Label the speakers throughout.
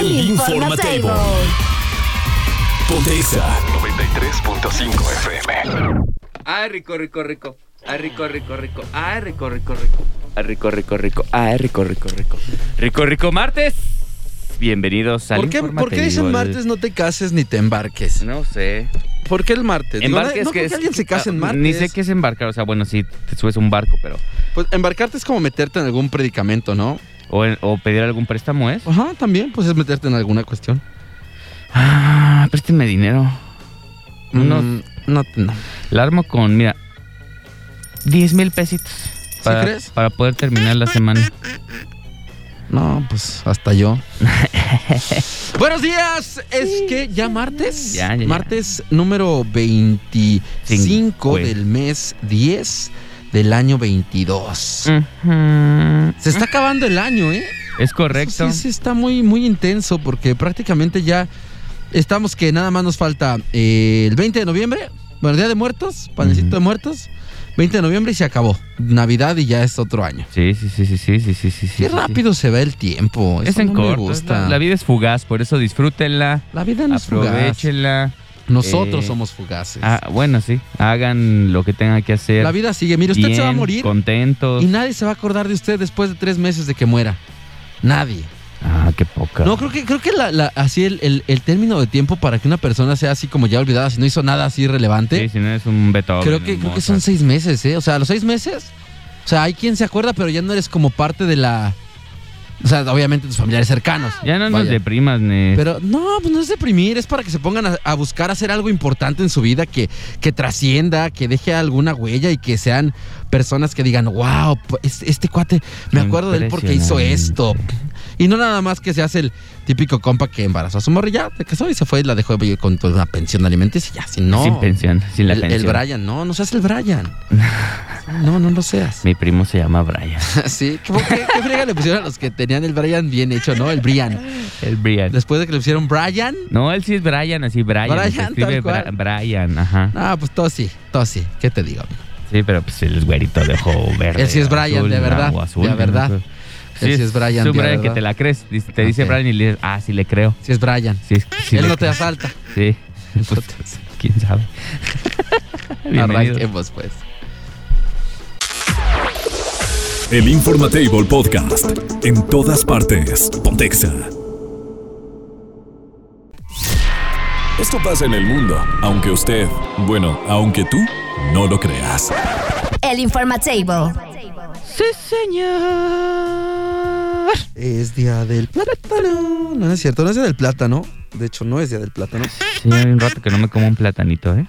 Speaker 1: El Informatable. Pontexa 93.5 FM.
Speaker 2: Ay, rico, rico, rico. Ay, rico, rico, rico. Ay, rico, rico, rico. Ay, rico, rico, rico. Ay, rico, rico, rico. Rico, rico, martes. Bienvenidos al
Speaker 3: ¿Por qué, ¿Por qué dicen martes no te cases ni te embarques?
Speaker 2: No sé.
Speaker 3: ¿Por qué el martes? Digo,
Speaker 2: Embarque
Speaker 3: no
Speaker 2: es que
Speaker 3: creo
Speaker 2: es.
Speaker 3: alguien se case en
Speaker 2: ah,
Speaker 3: martes.
Speaker 2: Ni sé qué es embarcar. O sea, bueno, sí, te subes a un barco, pero.
Speaker 3: Pues embarcarte es como meterte en algún predicamento, ¿no?
Speaker 2: O, en- o pedir algún préstamo, ¿es?
Speaker 3: Ajá, también, pues es meterte en alguna cuestión.
Speaker 2: Ah, présteme dinero. Unos-
Speaker 3: Mm, no, no.
Speaker 2: La armo con, mira, 10 mil pesitos. Para,
Speaker 3: crees?
Speaker 2: Para poder terminar la semana.
Speaker 3: No, pues hasta yo. Buenos días. Es que ya martes.
Speaker 2: Ya, ya, ya.
Speaker 3: Martes número 25
Speaker 2: Cinco.
Speaker 3: del mes 10 del año 22.
Speaker 2: Ujú.
Speaker 3: Se está acabando el año, ¿eh?
Speaker 2: Es correcto.
Speaker 3: Sí, sí, está muy, muy intenso porque prácticamente ya estamos que nada más nos falta eh, el 20 de noviembre, bueno, Día de Muertos, panecito de muertos, 20 de noviembre y se acabó. Navidad y ya es otro año.
Speaker 2: Sí, sí, sí, sí, sí, sí, sí, sí.
Speaker 3: Qué
Speaker 2: sí,
Speaker 3: rápido se va el tiempo.
Speaker 2: Es
Speaker 3: Eso
Speaker 2: en
Speaker 3: no me
Speaker 2: corto.
Speaker 3: gusta.
Speaker 2: La, la vida es fugaz, por eso disfrútenla,
Speaker 3: La vida no es fugaz.
Speaker 2: aprovechenla.
Speaker 3: Nosotros
Speaker 2: Eh,
Speaker 3: somos fugaces.
Speaker 2: Ah, bueno, sí. Hagan lo que tengan que hacer.
Speaker 3: la vida sigue. Mire, usted
Speaker 2: bien,
Speaker 3: se va a morir
Speaker 2: Contentos.
Speaker 3: y nadie se va a acordar de usted después de tres meses de que muera. Nadie.
Speaker 2: Ah, qué poca.
Speaker 3: No, creo que, creo que la, la- así el, el- el término de tiempo para que una persona sea así como ya olvidada, si no hizo nada así relevante,
Speaker 2: Sí, si no es un Beethoven.
Speaker 3: Creo que, creo que son seis meses, ¿eh? O sea, a los seis meses. O sea, hay quien se acuerda, pero ya no eres como parte de la. O sea, obviamente tus familiares cercanos.
Speaker 2: Ya no nos
Speaker 3: Vaya.
Speaker 2: deprimas, Nes.
Speaker 3: Pero no, pues no es deprimir, es para que se pongan a, a buscar hacer algo importante en su vida, que, que trascienda, que deje alguna huella y que sean personas que digan, wow, este, este cuate, me acuerdo de él porque hizo esto. Y no nada más que se hace el típico compa que embarazó a su morrilla, se casó y se fue y la dejó con toda una pensión alimenticia y ya, si no.
Speaker 2: Sin pensión, sin la
Speaker 3: el, el
Speaker 2: pensión.
Speaker 3: Brian, no, no seas el Brian. No, no lo seas.
Speaker 2: Mi primo se llama Brian.
Speaker 3: Sí, ¿qué, qué, qué friega le pusieron a los que tenían el Brian bien hecho, no? El Brian.
Speaker 2: El Brian.
Speaker 3: Después de que le pusieron Brian,
Speaker 2: No, él sí es Brian, así Brian.
Speaker 3: Brian,
Speaker 2: se escribe
Speaker 3: tal cual.
Speaker 2: Bra- Brian, ajá.
Speaker 3: ah, pues todo sí, todo sí. ¿Qué te digo? amigo?
Speaker 2: Sí, pero pues es güerito de ojo verde.
Speaker 3: Él sí es Brian,
Speaker 2: azul,
Speaker 3: de verdad,
Speaker 2: azul,
Speaker 3: de
Speaker 2: no
Speaker 3: verdad.
Speaker 2: sé.
Speaker 3: Sí es Brian,
Speaker 2: Es un Brian que te la crees. Te dice. Brian y le dices, ah, sí le creo.
Speaker 3: Si es Brian.
Speaker 2: Sí, sí
Speaker 3: Él no te
Speaker 2: creo.
Speaker 3: asalta.
Speaker 2: Sí. Pues, ¿Quién sabe?
Speaker 3: Arranquemos, pues.
Speaker 1: El Informatable Podcast en todas partes. Pontexa. Esto pasa en el mundo, aunque usted, bueno, aunque tú no lo creas.
Speaker 4: El Informatable.
Speaker 2: Sí, señor.
Speaker 3: Es día del plátano. No, es cierto, no es día del plátano. De hecho, no es día del plátano.
Speaker 2: Sí, hay un rato que no me como un platanito, ¿eh?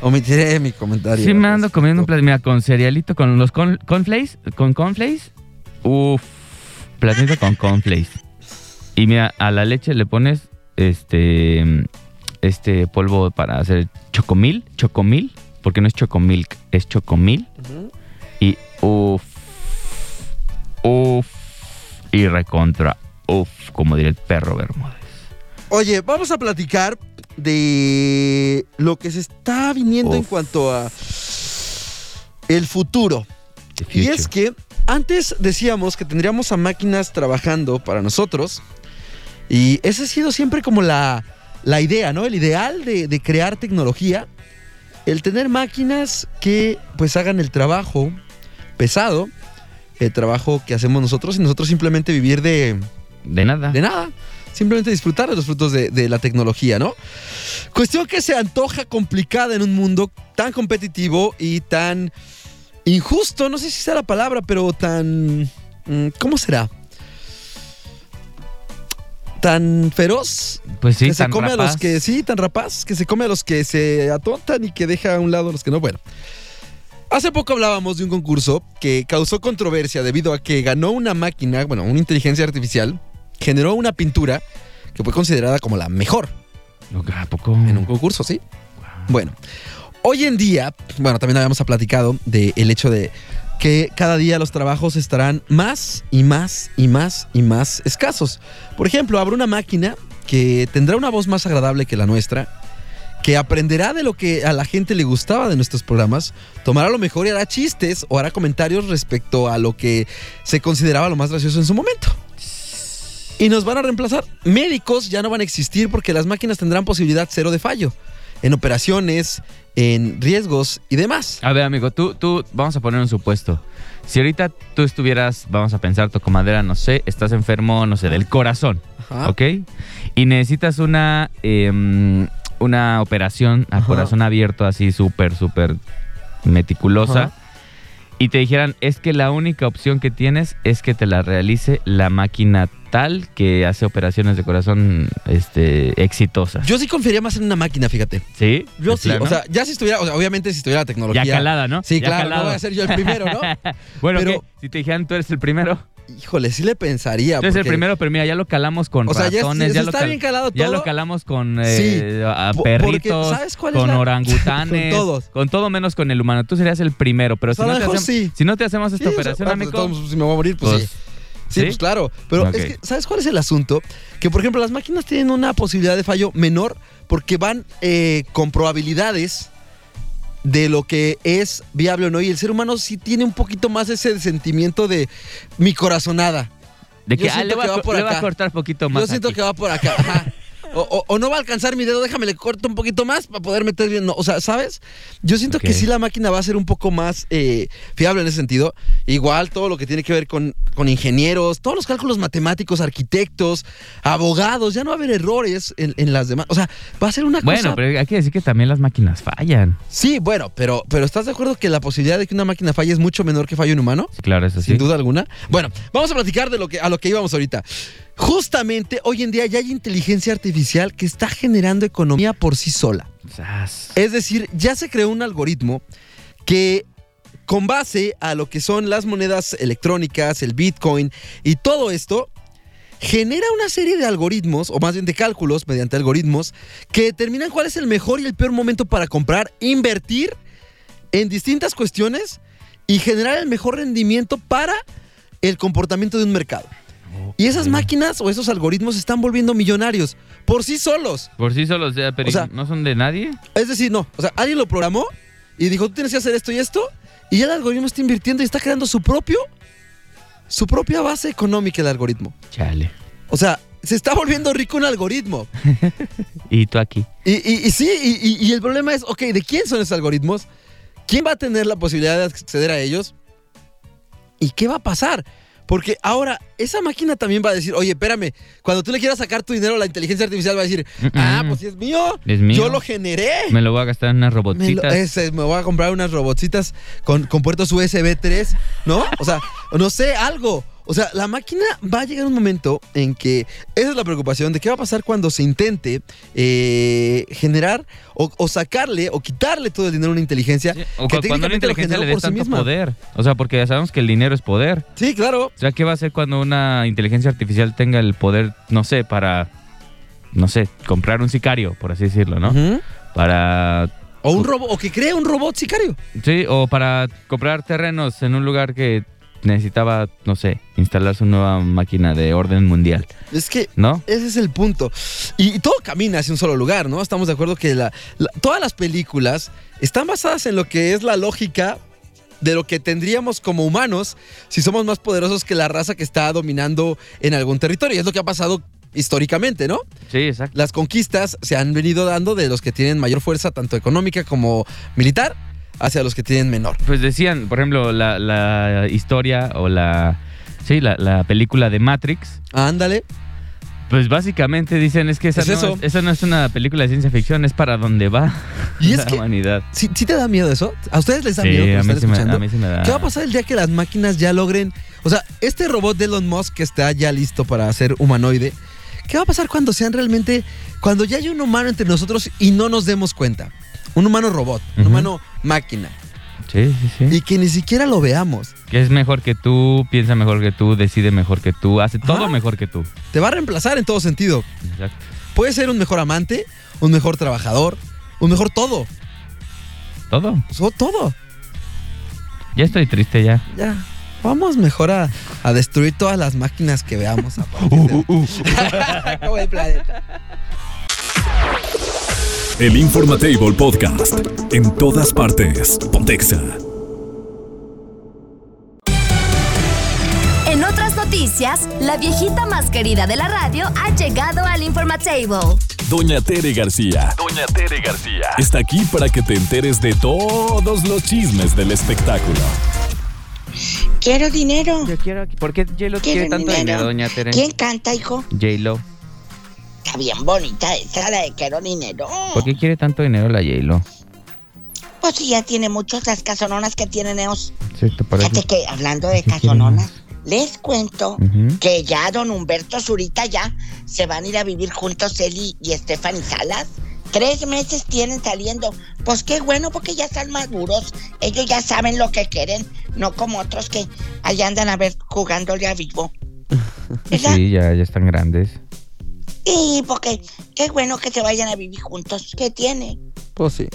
Speaker 3: Omitiré mi comentario.
Speaker 2: Sí, me ando comiendo un platanito. Mira, con cerealito, con los con, cornflakes. Con cornflakes. Uf. Platanito con cornflakes. Y mira, a la leche le pones este. Este polvo para hacer chocomil. Chocomil. Porque no es chocomilk, es chocomil.
Speaker 3: Ujú.
Speaker 2: Y uff. Uff. Y recontra. Uff. Como diría el perro Bermúdez.
Speaker 3: Oye, vamos a platicar de lo que se está viniendo en cuanto a el futuro. Y es que antes decíamos que tendríamos a máquinas trabajando para nosotros. Y esa ha sido siempre como la, la idea, ¿no? El ideal de, de crear tecnología. El tener máquinas que pues hagan el trabajo pesado, el trabajo que hacemos nosotros y nosotros simplemente vivir de,
Speaker 2: De nada.
Speaker 3: de nada. Simplemente disfrutar de los frutos de, de la tecnología, ¿no? Cuestión que se antoja complicada en un mundo tan competitivo y tan injusto, no sé si sea la palabra, pero tan... mm, ¿Cómo será? tan feroz
Speaker 2: Pues sí,
Speaker 3: que se
Speaker 2: tan
Speaker 3: come a los
Speaker 2: rapaz.
Speaker 3: que sí, tan rapaz, que se come a los que se atontan y que deja a un lado a los que no. Bueno, hace poco hablábamos de un concurso que causó controversia debido a que ganó una máquina, bueno, una inteligencia artificial, generó una pintura que fue considerada como la mejor
Speaker 2: ¿A poco?
Speaker 3: en un concurso, ¿sí? Bueno, hoy en día, bueno, también habíamos platicado del hecho de que cada día los trabajos estarán más y más y más y más escasos. Por ejemplo, habrá una máquina que tendrá una voz más agradable que la nuestra, que aprenderá de lo que a la gente le gustaba de nuestros programas, tomará lo mejor y hará chistes o hará comentarios respecto a lo que se consideraba lo más gracioso en su momento. Y nos van a reemplazar. Médicos ya no van a existir porque las máquinas tendrán posibilidad cero de fallo. En operaciones, en riesgos y demás.
Speaker 2: A ver, amigo, tú, tú, vamos a poner un supuesto. Si ahorita tú estuvieras, vamos a pensar, tocomadera, no sé, estás enfermo, no sé, del corazón,
Speaker 3: Ajá.
Speaker 2: ¿ok? Y necesitas una, em, una operación a
Speaker 3: Ajá.
Speaker 2: corazón abierto, así súper, súper meticulosa.
Speaker 3: Ajá.
Speaker 2: Y te dijeran, es que la única opción que tienes es que te la realice la máquina tal que hace operaciones de corazón este, exitosas.
Speaker 3: Yo sí confiaría más en una máquina, fíjate.
Speaker 2: ¿Sí?
Speaker 3: Yo
Speaker 2: ¿De
Speaker 3: sí.
Speaker 2: plano?
Speaker 3: O sea, ya si estuviera, o sea, obviamente si estuviera la tecnología.
Speaker 2: ya calada, ¿no?
Speaker 3: Sí,
Speaker 2: Ya
Speaker 3: claro,
Speaker 2: calado.
Speaker 3: no voy a ser yo el primero, ¿no?
Speaker 2: bueno,
Speaker 3: pero-
Speaker 2: ¿qué? si te dijeran tú eres el primero,
Speaker 3: Híjole, sí le pensaría.
Speaker 2: eres el
Speaker 3: porque-
Speaker 2: primero, pero mira, ya lo calamos con
Speaker 3: O sea, ya,
Speaker 2: ratones,
Speaker 3: es-
Speaker 2: ya,
Speaker 3: está
Speaker 2: lo
Speaker 3: bien calado
Speaker 2: ya
Speaker 3: todo.
Speaker 2: lo calamos con eh, a
Speaker 3: Po- porque,
Speaker 2: perritos,
Speaker 3: ¿sabes cuál es
Speaker 2: con
Speaker 3: la-
Speaker 2: orangutanes,
Speaker 3: Con todos.
Speaker 2: con todo menos con el humano. Tú serías el primero, pero
Speaker 3: O sea,
Speaker 2: si, no hacemos,
Speaker 3: sí.
Speaker 2: si no te hacemos esta
Speaker 3: Sí, o sea,
Speaker 2: operación,
Speaker 3: pues,
Speaker 2: amigo,
Speaker 3: si me voy a morir, pues,
Speaker 2: pues,
Speaker 3: sí. Sí,
Speaker 2: ¿sí?
Speaker 3: pues claro. Pero es que, ¿sabes cuál es el asunto? Que, por ejemplo, las máquinas tienen una posibilidad de fallo menor porque van eh, con probabilidades de lo que es viable o no. Y el ser humano sí tiene un poquito más ese sentimiento de mi corazonada.
Speaker 2: de que ah, le,
Speaker 3: que va por
Speaker 2: le a cortar poquito más.
Speaker 3: Yo siento
Speaker 2: aquí.
Speaker 3: que va por acá. ajá. O, o- o no va a alcanzar mi dedo, déjame le corto un poquito más para poder meter bien. No, o sea, ¿sabes? Yo siento que sí la máquina va a ser un poco más eh, fiable en ese sentido. Igual todo lo que tiene que ver con, con ingenieros, todos los cálculos matemáticos, arquitectos, abogados, ya no va a haber errores en, en las demás. O sea, va a ser una
Speaker 2: Bueno,
Speaker 3: cosa.
Speaker 2: pero hay que decir que también las máquinas fallan.
Speaker 3: Sí, bueno, pero, pero ¿estás de acuerdo que la posibilidad de que una máquina falle es mucho menor que fallo en humano?
Speaker 2: Sí, claro, eso sí.
Speaker 3: Sin duda alguna. Bueno, vamos a platicar de lo que, a lo que íbamos ahorita. Justamente hoy en día ya hay inteligencia artificial que está generando economía por sí sola. Es decir, ya se creó un algoritmo que con base a lo que son las monedas electrónicas, el Bitcoin y todo esto, genera una serie de algoritmos, o más bien de cálculos mediante algoritmos, que determinan cuál es el mejor y el peor momento para comprar, invertir en distintas cuestiones y generar el mejor rendimiento para el comportamiento de un mercado. Y esas máquinas o esos algoritmos se están volviendo millonarios por sí solos.
Speaker 2: Por sí solos, o sea, pero
Speaker 3: O sea-
Speaker 2: ¿no son de nadie?
Speaker 3: Es decir, no. O sea, alguien lo programó y dijo, tú tienes que hacer esto y esto. Y ya el algoritmo está invirtiendo y está creando su propio, su propia base económica el algoritmo.
Speaker 2: Chale.
Speaker 3: O sea, se está volviendo rico un algoritmo.
Speaker 2: Y tú aquí.
Speaker 3: Y, y- y sí, y, y- y el problema es, ok, ¿de quién son esos algoritmos? ¿Quién va a tener la posibilidad de acceder a ellos? ¿Y qué va a pasar? Porque ahora esa máquina también va a decir, oye, espérame, cuando tú le quieras sacar tu dinero, la inteligencia artificial va a decir, ah, pues si es mío,
Speaker 2: Es mío.
Speaker 3: yo lo generé.
Speaker 2: Me lo voy a gastar en unas
Speaker 3: Me, lo-
Speaker 2: robotitas.
Speaker 3: ese, me voy a comprar unas robotcitas con, con puertos USB 3, ¿no? O sea, no sé, algo. O sea, la máquina va a llegar un momento en que esa es la preocupación de qué va a pasar cuando se intente eh, generar o, o sacarle o quitarle todo el dinero a una inteligencia
Speaker 2: Sí, O
Speaker 3: que
Speaker 2: cu- cuando una inteligencia le dé
Speaker 3: sí
Speaker 2: tanto poder. O sea, porque ya sabemos que el dinero es poder.
Speaker 3: Sí, claro.
Speaker 2: O sea, ¿qué va a hacer cuando una inteligencia artificial tenga el poder, no sé, para, no sé, comprar un sicario, por así decirlo, ¿no? Para,
Speaker 3: O un robot, o que cree un robot sicario.
Speaker 2: sí, o para comprar terrenos en un lugar que necesitaba, no sé, instalar su nueva máquina de orden mundial,
Speaker 3: Es que
Speaker 2: ¿no?
Speaker 3: Ese es el punto. Y, y todo camina hacia un solo lugar, ¿no? Estamos de acuerdo que la- la- todas las películas están basadas en lo que es la lógica de lo que tendríamos como humanos si somos más poderosos que la raza que está dominando en algún territorio. Y es lo que ha pasado históricamente, ¿no?
Speaker 2: Sí, exacto.
Speaker 3: Las conquistas se han venido dando de los que tienen mayor fuerza, tanto económica como militar, hacia los que tienen menor.
Speaker 2: Pues decían, por ejemplo, la, la historia o la, sí, la, la película de Matrix,
Speaker 3: Ándale.
Speaker 2: pues básicamente dicen es que esa,
Speaker 3: Es
Speaker 2: no,
Speaker 3: eso.
Speaker 2: es- esa no es una película de ciencia ficción, es para donde va
Speaker 3: Y es
Speaker 2: la
Speaker 3: que-
Speaker 2: humanidad.
Speaker 3: ¿Sí, sí te da miedo eso? ¿A ustedes les da
Speaker 2: Sí,
Speaker 3: miedo?
Speaker 2: a mí, sí me, a mí sí me da.
Speaker 3: ¿Qué va a pasar el día que las máquinas ya logren... O sea, este robot de Elon Musk que está ya listo para ser humanoide, ¿Qué va a pasar cuando sean realmente, cuando ya hay un humano entre nosotros y no nos demos cuenta? Un humano robot, un humano máquina.
Speaker 2: Sí, sí, sí.
Speaker 3: Y que ni siquiera lo veamos.
Speaker 2: Que es mejor que tú, piensa mejor que tú, decide mejor que tú, hace todo
Speaker 3: Ajá.
Speaker 2: mejor que tú.
Speaker 3: Te va a reemplazar en todo sentido.
Speaker 2: Exacto.
Speaker 3: Puede ser un mejor amante, un mejor trabajador, un mejor todo.
Speaker 2: Todo.
Speaker 3: So- todo.
Speaker 2: Ya estoy triste ya.
Speaker 3: Ya. Vamos mejor a, a destruir todas las máquinas que veamos. a partir de- Como el planeta.
Speaker 1: El Informatable Podcast. En todas partes. Pontexa.
Speaker 4: En otras noticias, la viejita más querida de la radio ha llegado al Informatable.
Speaker 1: Doña Tere García. Doña Tere García. Está aquí para que te enteres de todos los chismes del espectáculo.
Speaker 5: Quiero dinero.
Speaker 2: Yo quiero. ¿Por qué J-Lo
Speaker 5: Quiero
Speaker 2: quiere tanto
Speaker 5: dinero.
Speaker 2: dinero, doña Tere?
Speaker 5: ¿Quién canta, hijo?
Speaker 2: J-Lo.
Speaker 5: Está bien bonita esa, la de quiero dinero.
Speaker 2: ¿Por qué quiere tanto dinero la J-Lo?
Speaker 5: Pues sí, ya tiene muchos las casononas que tienen ellos.
Speaker 2: Sí, ¿te parece?
Speaker 5: Fíjate que hablando de
Speaker 2: ¿Qué quieren
Speaker 5: casononas, les cuento que ya don Humberto Zurita ya se van a ir a vivir juntos él y, y Stephanie Salas. Tres meses tienen saliendo. Pues qué bueno, porque ya están maduros. Ellos ya saben lo que quieren, no como otros que allá andan a ver jugándole a vivo. ¿Verdad?
Speaker 2: Sí, ya, ya están grandes.
Speaker 5: Sí, porque qué bueno que se vayan a vivir juntos. ¿Qué tiene?
Speaker 3: Pues sí.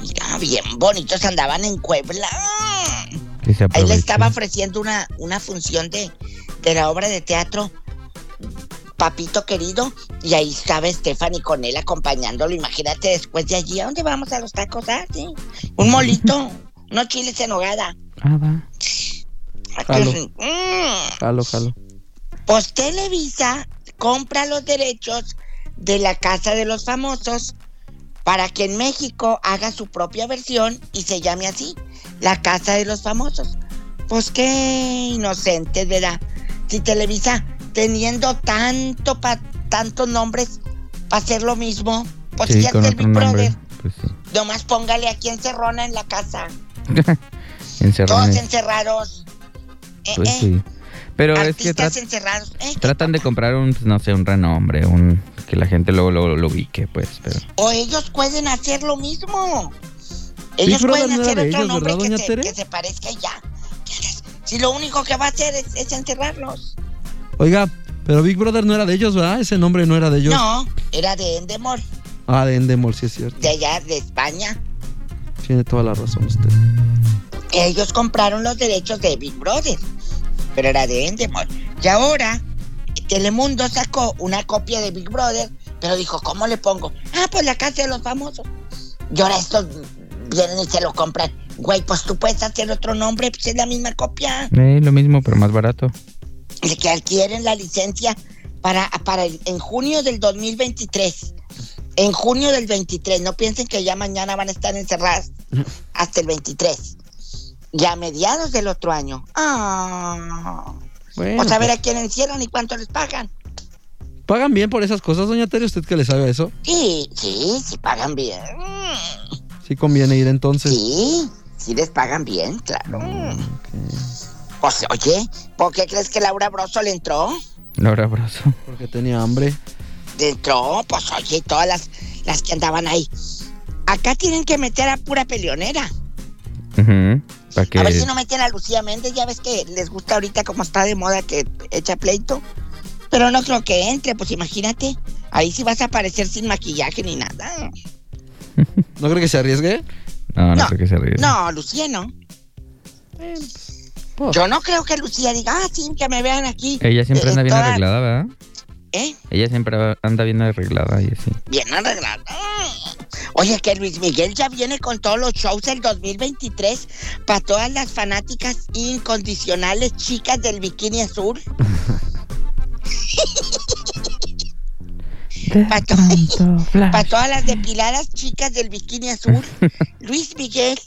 Speaker 5: Mira, bien bonitos andaban en Puebla. Ahí le estaba ofreciendo una, una función de, de la obra de teatro Papito querido, y ahí estaba Stephanie con él acompañándolo. Imagínate después de allí, ¿a dónde vamos a los tacos? Ah, sí. Un molito, unos chiles en hogada.
Speaker 2: Ah, va.
Speaker 3: Jalo.
Speaker 5: Mm.
Speaker 3: Jalo, jalo.
Speaker 5: Pues Televisa compra los derechos de la Casa de los Famosos para que en México haga su propia versión y se llame así, la Casa de los Famosos. Pues qué inocente, ¿verdad? Si Televisa, teniendo tanto pa, tantos nombres para hacer lo mismo, pues
Speaker 2: sí,
Speaker 5: ya está el Big. Brother.
Speaker 2: Pues sí.
Speaker 5: Nomás póngale aquí encerrona en la casa. Todos
Speaker 2: Encerrones.
Speaker 5: encerrados. Eh,
Speaker 2: Pues
Speaker 5: eh,
Speaker 2: sí. Pero es que
Speaker 5: encerrados. Eh,
Speaker 2: tratan de comprar un, no sé, un renombre, un que la gente luego, luego lo ubique, pues, pero...
Speaker 5: O ellos pueden hacer lo mismo. Ellos pueden hacer otro
Speaker 3: ellos,
Speaker 5: nombre
Speaker 3: ¿verdad,
Speaker 5: que
Speaker 3: doña
Speaker 5: se,
Speaker 3: Tere?
Speaker 5: que se parezca y ya. Si lo único que va a hacer es, es encerrarlos.
Speaker 3: Oiga, pero Big Brother no era de ellos, ¿verdad? Ese nombre no era de ellos.
Speaker 5: No, era de Endemol,
Speaker 3: Ah, de Endemol, sí es cierto.
Speaker 5: de allá de España.
Speaker 3: Tiene toda la razón usted.
Speaker 5: Ellos compraron los derechos de Big Brother, pero era de Endemol. Y ahora Telemundo sacó una copia de Big Brother, pero dijo, ¿cómo le pongo? Ah, pues la casa de los famosos. Y ahora estos vienen y se lo compran. Güey, pues tú puedes hacer otro nombre, pues es la misma copia.
Speaker 2: Eh, lo mismo, pero más barato.
Speaker 5: el que adquieren la licencia para, para el- en junio del 2023. En junio del 23. No piensen que ya mañana van a estar encerradas hasta el 23. Y a mediados del otro año. Ah.
Speaker 3: Bueno,
Speaker 5: Vamos a ver
Speaker 3: pues,
Speaker 5: a quién encierran y cuánto les pagan.
Speaker 3: ¿pagan bien por esas cosas, doña Tere? ¿Usted que le sabe a eso?
Speaker 5: Sí, sí, sí pagan bien. Mm,
Speaker 3: Sí conviene ir entonces.
Speaker 5: Sí, sí les pagan bien, claro.
Speaker 3: Ok.
Speaker 5: Pues, oye, ¿por qué crees que Laura Broso le entró?
Speaker 2: Laura Broso.
Speaker 3: Porque tenía hambre.
Speaker 5: Le entró, pues oye, todas las, las que andaban ahí. Acá tienen que meter a pura peleonera.
Speaker 2: Ujú. Para que...
Speaker 5: A ver si no meten a Lucía Méndez, ya ves que les gusta ahorita como está de moda que echa pleito. Pero no creo que entre, pues imagínate. Ahí sí vas a aparecer sin maquillaje ni nada.
Speaker 3: ¿No cree que se arriesgue?
Speaker 2: No, no,
Speaker 5: No,
Speaker 2: creo que se ríe.
Speaker 5: No, Lucía no.
Speaker 3: Pues,
Speaker 5: Yo no creo que Lucía diga, ah, sí, que me vean aquí.
Speaker 2: Ella siempre
Speaker 5: Eh,
Speaker 2: anda bien
Speaker 5: toda-
Speaker 2: arreglada, ¿verdad?
Speaker 5: ¿Eh?
Speaker 2: Ella siempre anda bien arreglada y así.
Speaker 5: Bien arreglada. Oye, que Luis Miguel ya viene con todos los shows del 2023 para todas las fanáticas incondicionales chicas del bikini azul. Para todas las depiladas chicas del bikini azul. Luis Miguel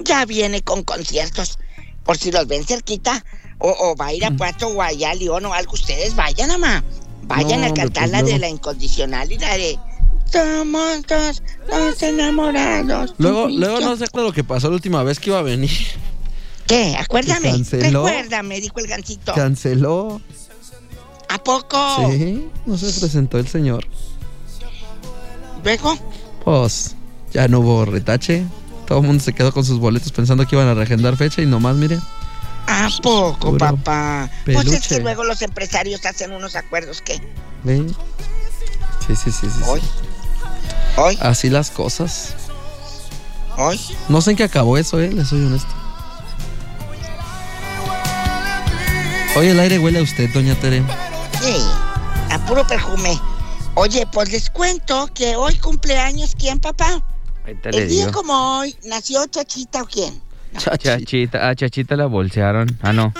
Speaker 5: ya viene con conciertos. Por si los ven cerquita, o, o va a ir a Puerto o allá a León o algo, ustedes vayan, mamá. Vayan
Speaker 3: No,
Speaker 5: a cantar
Speaker 3: pues
Speaker 5: la de la incondicional y la de Somos dos, dos enamorados.
Speaker 3: Luego, luego
Speaker 5: yo".
Speaker 3: no sé lo que pasó la última vez que iba a venir.
Speaker 5: ¿Qué? Acuérdame.
Speaker 3: Canceló.
Speaker 5: Recuérdame, dijo el gancito.
Speaker 3: Canceló.
Speaker 5: ¿A poco?
Speaker 3: Sí, no se presentó el señor.
Speaker 5: Luego,
Speaker 3: Pues ya no hubo retache. Todo el mundo se quedó con sus boletos pensando que iban a reagendar fecha y nomás, mire.
Speaker 5: ¿a poco,
Speaker 3: Puro
Speaker 5: papá? Pues es
Speaker 3: peluche.
Speaker 5: que luego los empresarios hacen unos acuerdos que.
Speaker 3: Sí, sí, sí, sí. sí.
Speaker 5: Hoy, hoy,
Speaker 3: Así las cosas.
Speaker 5: hoy.
Speaker 3: No sé en qué acabó eso, eh, le soy honesto. Oye, el aire huele a usted, doña Tere.
Speaker 5: Sí, a puro perfume. Oye, pues les cuento que hoy cumpleaños, ¿quién, papá? El día como hoy, ¿nació Chachita o quién?
Speaker 3: Chachi.
Speaker 2: Chachita, ah, Chachita la bolsearon. Ah, no.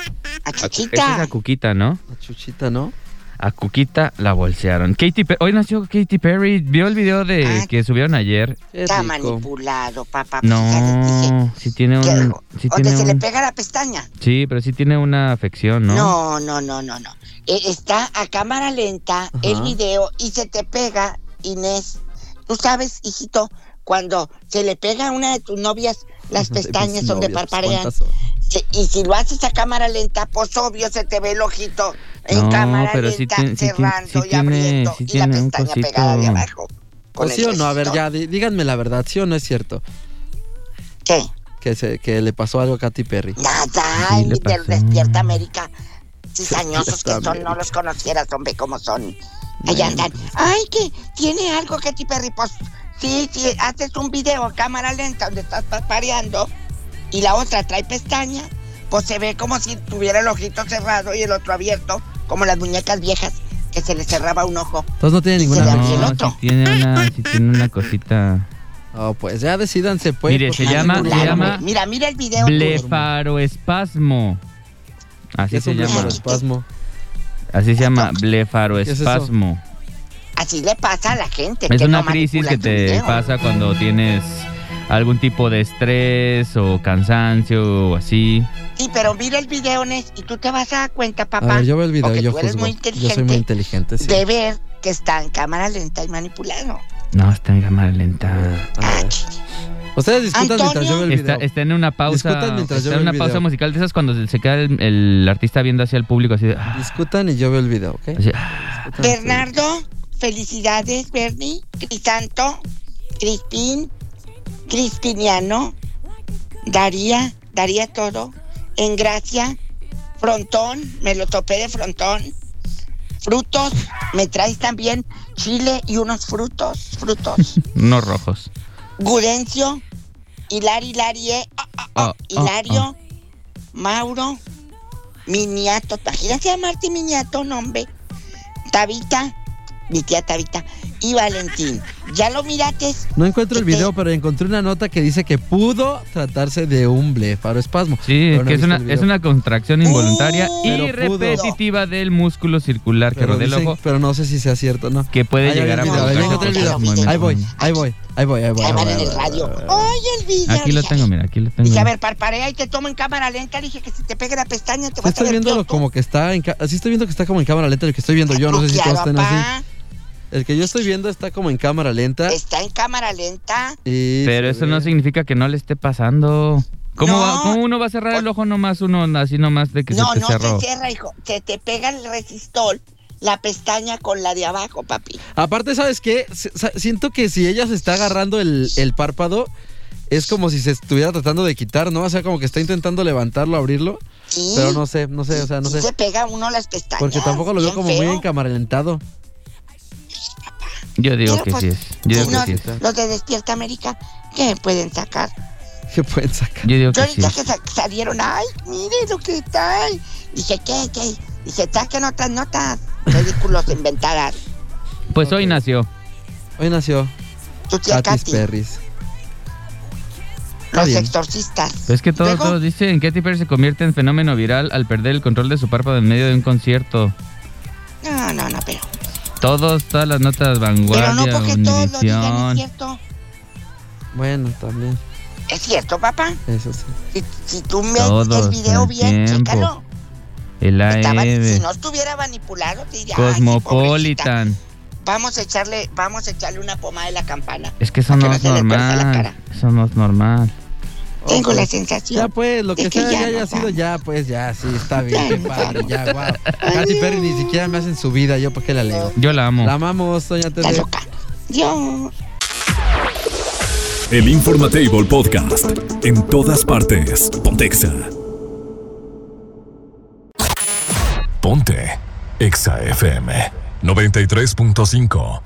Speaker 5: A
Speaker 2: Esa es
Speaker 5: Chachita.
Speaker 2: a Cuquita, ¿no?
Speaker 3: La chuchita, ¿no?
Speaker 2: A Cuquita la bolsearon. Katy Pe- Hoy nació Katy Perry. ¿Vio el video de
Speaker 5: Ah.
Speaker 2: que subieron ayer?
Speaker 5: Está manipulado, papá.
Speaker 2: No, sí tiene
Speaker 5: que-
Speaker 2: un... Sí, tiene
Speaker 5: se le pega la pestaña.
Speaker 2: sí, pero sí tiene una afección, ¿no?
Speaker 5: No, no, no, no, no. Eh, está a cámara lenta el video y se te pega, Inés. Tú sabes, hijito, cuando se le pega a una de tus novias las pestañas donde
Speaker 3: novios,
Speaker 5: parparean.
Speaker 3: ¿cuántas son?
Speaker 5: y si lo haces a cámara lenta, pues obvio se te ve el ojito en
Speaker 2: No,
Speaker 5: cámara
Speaker 2: pero sí
Speaker 5: lenta,
Speaker 2: tiene- sí tiene-
Speaker 5: cerrando
Speaker 2: sí
Speaker 5: y
Speaker 2: tiene-
Speaker 5: abriendo y la
Speaker 2: tiene un
Speaker 5: pestaña
Speaker 2: cosito.
Speaker 5: pegada de abajo. con
Speaker 3: ¿O
Speaker 5: el
Speaker 3: sí o no? A ver, ya, dí- díganme la verdad, ¿sí o no es cierto?
Speaker 5: ¿Qué?
Speaker 3: Que, se, que le pasó algo a Katy Perry.
Speaker 5: Nada,
Speaker 2: pasó.
Speaker 5: Despierta América. Cizañosos que son, no los conocieras, hombre, como son. Ahí
Speaker 3: Bueno.
Speaker 5: andan. Ay, que tiene algo Katy Perry. Pues sí, sí, haces un video a cámara lenta donde estás pareando y la otra trae pestaña, pues se ve como si tuviera el ojito cerrado y el otro abierto, como las muñecas viejas que se les cerraba un ojo.
Speaker 3: Entonces no tiene ninguna
Speaker 5: le
Speaker 2: No,
Speaker 5: otro.
Speaker 2: sí tiene una, tiene una cosita.
Speaker 3: Oh, pues ya decidanse, pues.
Speaker 2: Mire,
Speaker 3: porque
Speaker 2: se llama- se llama.
Speaker 5: Mira, mira el video.
Speaker 2: Blefaroespasmo. Así se llama.
Speaker 3: espasmo.
Speaker 2: Así se llama
Speaker 3: ¿Qué es
Speaker 2: blefaroespasmo.
Speaker 5: Así le pasa a la gente.
Speaker 2: Es
Speaker 5: que
Speaker 2: una
Speaker 5: no
Speaker 2: crisis que te
Speaker 5: video.
Speaker 2: pasa cuando tienes algún tipo de estrés o cansancio o así.
Speaker 5: Sí, pero mira el video, Nes, y tú te vas a dar cuenta,
Speaker 3: A
Speaker 5: papá,
Speaker 3: ver, yo veo el video
Speaker 5: porque
Speaker 3: y yo
Speaker 5: tú eres muy
Speaker 3: Yo soy muy
Speaker 5: inteligente,
Speaker 3: inteligente, sí.
Speaker 5: de ver que está en cámara lenta y manipulado.
Speaker 2: No, está en cámara lenta.
Speaker 3: A ver. Ustedes discutan
Speaker 5: Antonio.
Speaker 3: mientras yo veo el video.
Speaker 2: está en una pausa.
Speaker 3: Discutan mientras yo
Speaker 2: Está en
Speaker 3: veo
Speaker 2: una
Speaker 3: el
Speaker 2: pausa
Speaker 3: video.
Speaker 2: musical de esas cuando se queda el, el artista viendo hacia el público así de. ah,
Speaker 3: Discutan y yo veo el video, ¿ok?
Speaker 2: así, ah.
Speaker 5: Bernardo, felicidades, Bernie, Crisanto, Crispín, Crispiniano, Daría, Daría todo, Engracia, Frontón, me lo topé de frontón, frutos, me traes también chile y unos frutos, frutos.
Speaker 2: Unos rojos.
Speaker 5: Gudencio, Hilari, Hilarie, Hilario, Mauro, Miniato, imagínate llamarte Miniato, nombre. Tabita, mi tía Tabita, y Valentín. ¿Ya lo mirates?
Speaker 3: No encuentro el video, pero encontré una nota que dice que pudo tratarse de un blefaroespasmo.
Speaker 2: Sí, es
Speaker 3: no
Speaker 2: que es una, es una contracción involuntaria
Speaker 5: Uh,
Speaker 2: y
Speaker 3: pudo.
Speaker 2: repetitiva del músculo circular que
Speaker 3: Pero,
Speaker 2: rodea el ojo
Speaker 3: pero no sé si sea cierto, ¿no?
Speaker 2: que puede llegar a
Speaker 3: video,
Speaker 5: no,
Speaker 3: Ahí voy, ahí voy, ahí voy, ahí voy. Ahí
Speaker 5: en
Speaker 3: voy,
Speaker 5: el
Speaker 3: ahí
Speaker 5: radio. el video.
Speaker 2: Aquí lo tengo, mira, aquí lo tengo.
Speaker 5: Dije, a ver, parparea y te tomo en cámara lenta. Dije que si te pegue la pestaña te vas a
Speaker 3: estoy
Speaker 5: ver
Speaker 3: viéndolo
Speaker 5: piojo.
Speaker 3: como que está en ca- sí estoy viendo que está como en cámara lenta el que estoy viendo yo, no sé si todos estén así. El que yo estoy viendo está como en cámara lenta
Speaker 5: Está en cámara lenta.
Speaker 3: y
Speaker 2: Pero eso no significa que no le esté pasando. ¿Cómo,
Speaker 5: No.
Speaker 2: va- cómo uno va a cerrar el ojo nomás uno así nomás de que
Speaker 5: No,
Speaker 2: se te
Speaker 5: no
Speaker 2: cerró?
Speaker 5: se cierra, hijo. Se te pega el resistol, la pestaña con la de abajo, papi.
Speaker 3: Aparte, ¿sabes qué? S- Siento que si ella se está agarrando el, el párpado es como si se estuviera tratando de quitar, ¿no? O sea, como que está intentando levantarlo, abrirlo,
Speaker 5: Sí.
Speaker 3: pero no sé, no sé, o sea, no sé.
Speaker 5: se pega uno las pestañas.
Speaker 3: Porque tampoco lo veo como muy
Speaker 5: feo.
Speaker 2: Yo digo
Speaker 5: Pero,
Speaker 2: que
Speaker 5: pues,
Speaker 2: sí es. Yo
Speaker 5: sí,
Speaker 2: digo
Speaker 5: no,
Speaker 2: que sí es.
Speaker 5: Los de Despierta América, ¿qué pueden sacar?
Speaker 3: ¿Qué pueden sacar?
Speaker 2: Yo digo
Speaker 5: Yo
Speaker 2: que sí
Speaker 5: ahorita
Speaker 2: es.
Speaker 5: que sa- salieron, ay, mire lo que trae. Dije, ¿qué, qué? Dije, saquen otras notas ridículos inventadas.
Speaker 2: Pues hoy nació.
Speaker 3: Hoy nació
Speaker 5: Tu tía
Speaker 3: Katy
Speaker 5: Katy,
Speaker 3: Perris.
Speaker 5: Los exorcistas.
Speaker 2: Es que todos, todos dicen que Katy Perry se convierte en fenómeno viral al perder el control de su párpado en medio de un concierto.
Speaker 5: No, no, no, pero.
Speaker 2: Todos, todas las notas
Speaker 5: Pero
Speaker 2: vanguardia,
Speaker 5: no porque todos lo digan, es cierto.
Speaker 3: Bueno, también,
Speaker 5: Es cierto, papá.
Speaker 3: eso sí.
Speaker 5: Si, si tú ves
Speaker 2: Todos,
Speaker 5: el video
Speaker 2: el
Speaker 5: bien,
Speaker 2: tiempo.
Speaker 5: chécalo.
Speaker 2: El
Speaker 5: Estaba- si
Speaker 2: AEB,
Speaker 5: no estuviera manipulado, te diría, ay.
Speaker 2: Cosmopolitan.
Speaker 5: Vamos a echarle, vamos a echarle una pomada de la campana.
Speaker 2: Es que eso no
Speaker 5: que
Speaker 2: es
Speaker 5: no
Speaker 2: normal. Eso no es normal.
Speaker 5: Tengo la sensación.
Speaker 3: Ya pues, lo que sea
Speaker 5: ya
Speaker 3: ya haya sido ya, pues ya, sí, está bien,
Speaker 5: Ya
Speaker 3: qué
Speaker 5: nos
Speaker 3: padre,
Speaker 5: vamos.
Speaker 3: ya, wow. Katy Perry ni siquiera me hacen su vida, yo para qué la leo.
Speaker 2: Yo la amo.
Speaker 3: La amamos, doña
Speaker 5: Está loca. Dios.
Speaker 1: El Informatable Podcast. En todas partes. Pontexa. Ponte. Exa FM 93.5.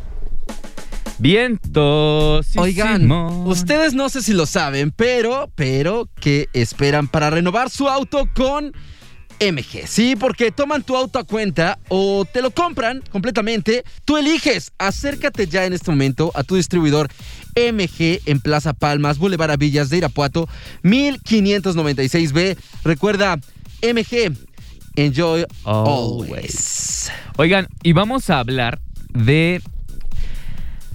Speaker 2: Vientos.
Speaker 3: Oigan, ustedes no sé si lo saben, pero, pero, ¿qué esperan para renovar su auto con MG? Sí, porque toman tu auto a cuenta o te lo compran completamente. Tú eliges. Acércate ya en este momento a tu distribuidor MG en Plaza Palmas, Boulevard Villas de Irapuato, 1596B. Recuerda, MG, enjoy always.
Speaker 2: Oigan, y vamos a hablar de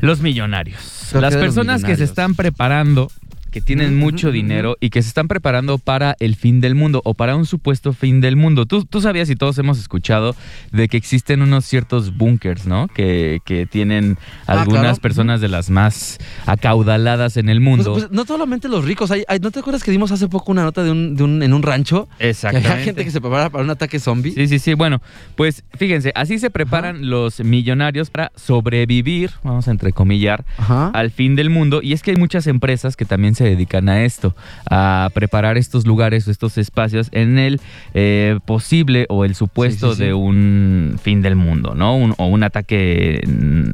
Speaker 2: los millonarios. Las
Speaker 3: los
Speaker 2: personas que se están preparando, que tienen mucho dinero y que se están preparando para el fin del mundo o para un supuesto fin del mundo. Tú, tú sabías y todos hemos escuchado de que existen unos ciertos búnkers, ¿no? Que, que tienen
Speaker 3: Ah,
Speaker 2: algunas
Speaker 3: claro.
Speaker 2: personas de las más acaudaladas en el
Speaker 3: Pues,
Speaker 2: mundo.
Speaker 3: pues, no solamente los ricos, hay, hay- ¿no te acuerdas que dimos hace poco una nota de un, de un- en un rancho? Que
Speaker 2: Exactamente.
Speaker 3: había gente que se prepara para un ataque zombie.
Speaker 2: Sí, sí, sí. Bueno, pues fíjense, así se preparan los millonarios para sobrevivir, vamos a entrecomillar,
Speaker 3: Ajá.
Speaker 2: al fin del mundo. Y es que hay muchas empresas que también se dedican a esto, a preparar estos lugares o estos espacios en el eh, posible o el supuesto
Speaker 3: Sí, sí, sí.
Speaker 2: de un fin del mundo, ¿no? Un- o un ataque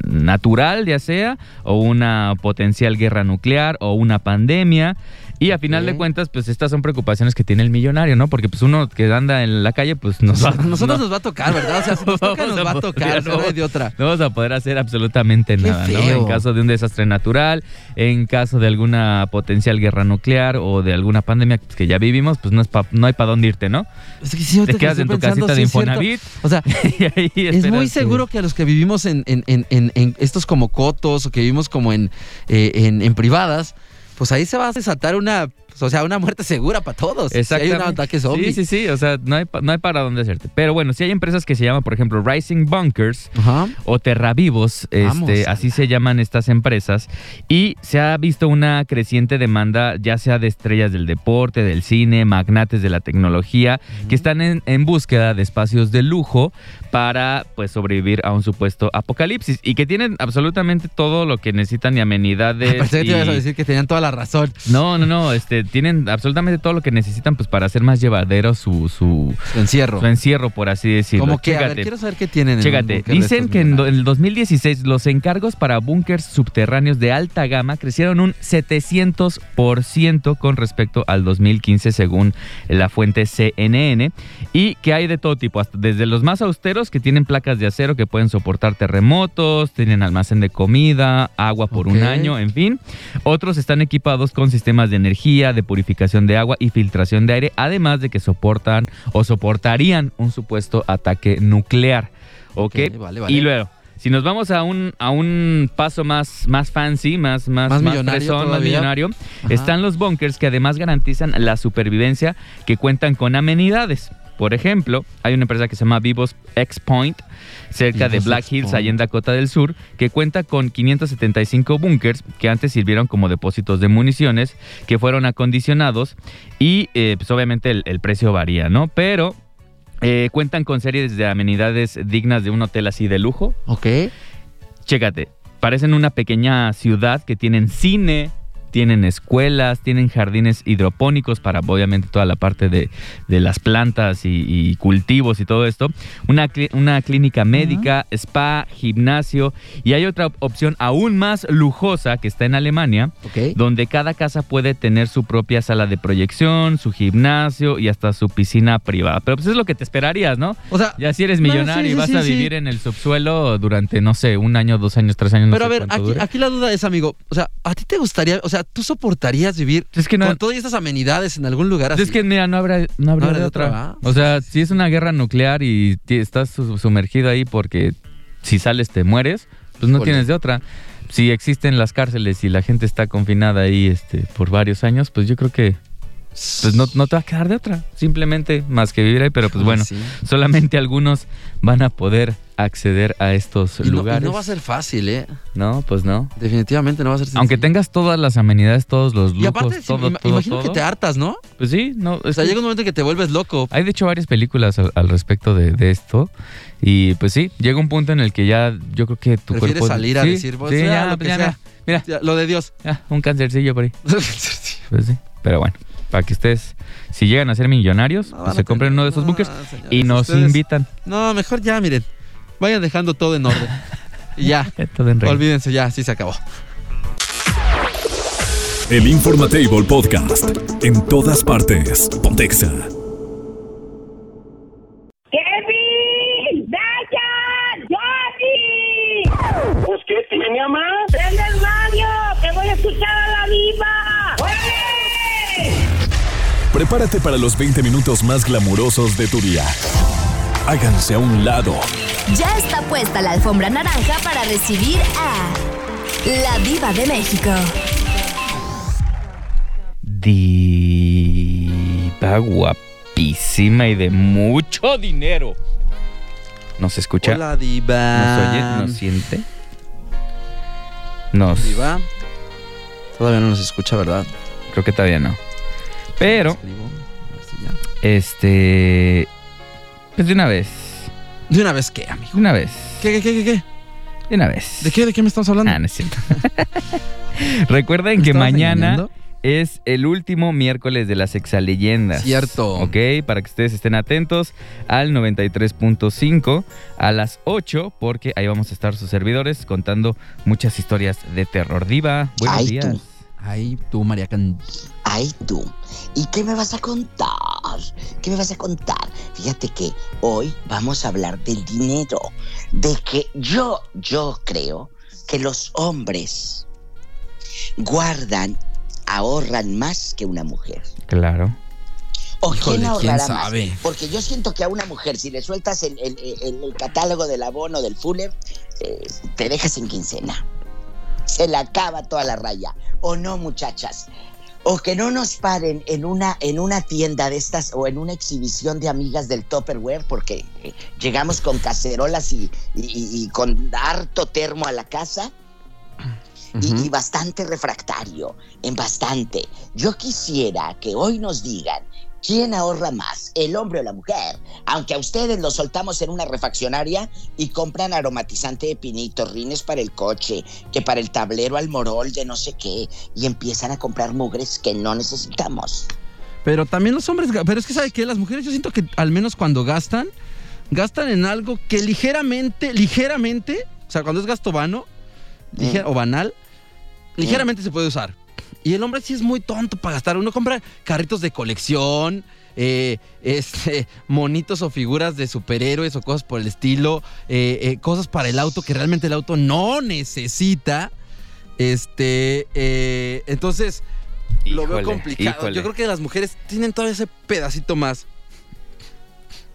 Speaker 2: natural, ya sea, o una potencial guerra nuclear, o una pandemia. Y a final de cuentas, pues estas son preocupaciones que tiene el millonario, ¿no? Porque pues uno que anda en la calle, pues nos va
Speaker 3: A nosotros
Speaker 2: no-
Speaker 3: nos va a tocar, ¿verdad? O sea, si nos toca, va a tocar, no
Speaker 2: no.
Speaker 3: hay de otra.
Speaker 2: no vamos a poder hacer absolutamente nada, ¿no? En caso de un desastre natural, en caso de alguna potencial guerra nuclear o de alguna pandemia pues, que ya vivimos, pues no, es pa- no hay para dónde irte, ¿no?
Speaker 3: Es que ahorita
Speaker 2: Te
Speaker 3: que
Speaker 2: quedas en tu
Speaker 3: pensando,
Speaker 2: casita de
Speaker 3: sí.
Speaker 2: Infonavit
Speaker 3: O sea,
Speaker 2: y ahí
Speaker 3: es muy seguro que a los que vivimos en, en- en- en- en estos como cotos o que vivimos como en, eh, en, en privadas, pues ahí se va a desatar una, pues, o sea, una muerte segura para todos. Si hay un
Speaker 2: Exactamente.
Speaker 3: ataque zombie.
Speaker 2: Sí, sí, sí, o sea, no hay, no hay para dónde hacerte. Pero bueno, si hay empresas que se llaman, por ejemplo, Rising Bunkers,
Speaker 3: Ajá.
Speaker 2: o Terravivos, este, así se llaman estas empresas, y se ha visto una creciente demanda, ya sea de estrellas del deporte, del cine, magnates de la tecnología, que están en, en búsqueda de espacios de lujo para pues sobrevivir a un supuesto apocalipsis y que tienen absolutamente todo lo que necesitan y amenidades.
Speaker 3: Pensé que te ibas a decir que tenían toda la razón.
Speaker 2: No, no, no, este, tienen absolutamente todo lo que necesitan pues para hacer más llevadero su, su,
Speaker 3: Su encierro.
Speaker 2: su encierro, por así decirlo.
Speaker 3: Como que, a ver,
Speaker 2: Chécate.
Speaker 3: quiero saber qué tienen en
Speaker 2: Chécate,
Speaker 3: de
Speaker 2: dicen que en, do- en el 2016 los encargos para búnkers subterráneos de alta gama crecieron un 700% con respecto al 2015 según la fuente CNN y que hay de todo tipo, hasta desde los más austeros que tienen placas de acero que pueden soportar terremotos, tienen almacén de comida, agua por un año, en fin. Otros están equipados con sistemas de energía, de purificación de agua y filtración de aire, además de que soportan o soportarían un supuesto ataque nuclear. ¿Ok?
Speaker 3: Ok, vale, vale.
Speaker 2: Y luego, si nos vamos a un, a un paso más, más fancy, más, más,
Speaker 3: Más
Speaker 2: más,
Speaker 3: millonario
Speaker 2: más están los bunkers que además garantizan la supervivencia que cuentan con amenidades. Por ejemplo, hay una empresa que se llama Vivos X Point, cerca de Black
Speaker 3: X
Speaker 2: Hills,
Speaker 3: Point.
Speaker 2: allá en Dakota del Sur, que cuenta con 575 bunkers que antes sirvieron como depósitos de municiones, que fueron acondicionados y eh, pues obviamente el, el precio varía, ¿no? Pero eh, cuentan con series de amenidades dignas de un hotel así de lujo.
Speaker 3: Ok.
Speaker 2: Chécate, parecen una pequeña ciudad que tienen cine, tienen escuelas, tienen jardines hidropónicos para obviamente toda la parte de, de las plantas y, y cultivos y todo esto, una, una clínica médica, spa, gimnasio y hay otra op- opción aún más lujosa que está en Alemania, donde cada casa puede tener su propia sala de proyección, su gimnasio y hasta su piscina privada. Pero pues es lo que te esperarías, ¿no?
Speaker 3: O sea,
Speaker 2: Ya si eres
Speaker 3: No,
Speaker 2: millonario
Speaker 3: sí,
Speaker 2: y vas
Speaker 3: sí,
Speaker 2: a vivir en el subsuelo durante, no sé, un año, dos años, tres años, no
Speaker 3: pero a
Speaker 2: sé
Speaker 3: ver, aquí,
Speaker 2: dure.
Speaker 3: aquí la duda es, amigo, o sea, ¿a ti te gustaría, o sea, tú soportarías vivir
Speaker 2: Es que no,
Speaker 3: con todas estas amenidades en algún lugar así?
Speaker 2: es que mira, no habrá, no habría
Speaker 3: habrá
Speaker 2: de otra. O sea, si es una guerra nuclear y estás su- sumergido ahí porque si sales te mueres, pues no
Speaker 3: Híjole.
Speaker 2: tienes de otra. Si existen las cárceles y la gente está confinada ahí este, por varios años, pues yo creo que pues no, no te va a quedar de otra. Simplemente más que vivir ahí, pero pues bueno,
Speaker 3: sí.
Speaker 2: solamente algunos van a poder acceder a estos
Speaker 3: Y no, y
Speaker 2: lugares.
Speaker 3: no va a ser fácil, ¿eh?
Speaker 2: No, pues no.
Speaker 3: Definitivamente no va a ser sencillo.
Speaker 2: Aunque tengas todas las amenidades, todos los
Speaker 3: Y
Speaker 2: lujos,
Speaker 3: aparte,
Speaker 2: todo,
Speaker 3: ima-
Speaker 2: todo,
Speaker 3: imagino
Speaker 2: todo,
Speaker 3: que te hartas, ¿no?
Speaker 2: Pues sí, no.
Speaker 3: O sea,
Speaker 2: que
Speaker 3: llega un momento que te vuelves loco.
Speaker 2: Hay de hecho varias películas al, al respecto de, de esto. Y pues sí, llega un punto en el que ya yo creo que tu
Speaker 3: Prefieres
Speaker 2: cuerpo...
Speaker 3: salir a
Speaker 2: Sí,
Speaker 3: decir, pues,
Speaker 2: sí,
Speaker 3: ya,
Speaker 2: ya,
Speaker 3: lo
Speaker 2: pues
Speaker 3: que
Speaker 2: ya,
Speaker 3: sea.
Speaker 2: Mira,
Speaker 3: Ya, Lo de Dios.
Speaker 2: ya, un cancercillo por ahí. Pues sí, pero bueno, para que ustedes, si llegan a ser millonarios,
Speaker 3: No,
Speaker 2: pues se compren uno de esos
Speaker 3: no,
Speaker 2: bunkers
Speaker 3: señores,
Speaker 2: y nos
Speaker 3: ustedes-
Speaker 2: invitan.
Speaker 3: No, mejor ya, miren. Vayan dejando todo en orden. Y ya.
Speaker 2: Todo en regla.
Speaker 3: Olvídense, ya, sí se acabó.
Speaker 1: El Informatable Podcast. En todas partes. Pontexa.
Speaker 6: ¡Kevin! ¡Dayan! ¡Johnny!
Speaker 7: Pues, ¿qué tiene, mamá?
Speaker 6: ¡Prende el radio! ¡Que voy a escuchar a la diva! ¡Órale!
Speaker 1: Prepárate para los 20 minutos más glamurosos de tu día. Háganse a un lado.
Speaker 4: Ya está puesta la alfombra naranja para recibir a la diva de México.
Speaker 2: Diva guapísima y de mucho dinero. ¿Nos escucha?
Speaker 3: Hola, Diva.
Speaker 2: ¿Nos oye? ¿Nos siente? Nos...
Speaker 3: Diva. Todavía no nos escucha, ¿verdad?
Speaker 2: Creo que todavía no. Pero, este... Pues de una vez.
Speaker 3: De una vez, ¿qué, amigo?
Speaker 2: De una vez.
Speaker 3: ¿Qué, qué, qué, qué, qué?
Speaker 2: De una vez.
Speaker 3: ¿De qué, de qué me estamos hablando?
Speaker 2: Ah, no es cierto. Recuerden
Speaker 3: ¿Me
Speaker 2: que mañana
Speaker 3: engañando?
Speaker 2: es el último miércoles de las exaleyendas.
Speaker 3: Cierto.
Speaker 2: Ok, para que ustedes estén atentos al 93.5 a las 8, porque ahí vamos a estar sus servidores contando muchas historias de terror. Diva, buenos
Speaker 5: Ay,
Speaker 2: días.
Speaker 5: tú.
Speaker 3: Ay, tú, María Can...
Speaker 5: Ay, tú. ¿Y qué me vas a contar? ¿Qué me vas a contar? Fíjate que hoy vamos a hablar del dinero. De que yo, yo creo que los hombres guardan, ahorran más que una mujer.
Speaker 2: Claro.
Speaker 5: ¿O
Speaker 3: Híjole,
Speaker 5: quién
Speaker 3: ¿quién
Speaker 5: ahorrará
Speaker 3: sabe?
Speaker 5: más? Porque yo siento que a una mujer, si le sueltas el, el- el- el catálogo del abono del Fuller, eh, te dejas en quincena. Se la acaba toda la raya. ¿O no, muchachas? O que no nos paren en una, en una tienda de estas o en una exhibición de amigas del Tupperware, porque eh, llegamos con cacerolas y, y- y con harto termo a la casa y, y bastante refractario, en bastante. Yo quisiera que hoy nos digan quién ahorra más, el hombre o la mujer. Aunque a ustedes los soltamos en una refaccionaria y compran aromatizante de pinito, rines para el coche, que para el tablero al morol de no sé qué, y empiezan a comprar mugres que no necesitamos.
Speaker 3: Pero también los hombres, pero es que sabe que las mujeres yo siento que al menos cuando gastan, gastan en algo que ligeramente, ligeramente, o sea, cuando es gasto vano liger-
Speaker 5: Mm.
Speaker 3: o banal, ligeramente se puede usar. Y el hombre sí es muy tonto para gastar. Uno compra carritos de colección, eh, este, monitos o figuras de superhéroes o cosas por el estilo, eh, eh, cosas para el auto que realmente el auto no necesita. Este, entonces lo veo complicado.
Speaker 2: híjole.
Speaker 3: Yo creo que las mujeres tienen todavía ese pedacito más.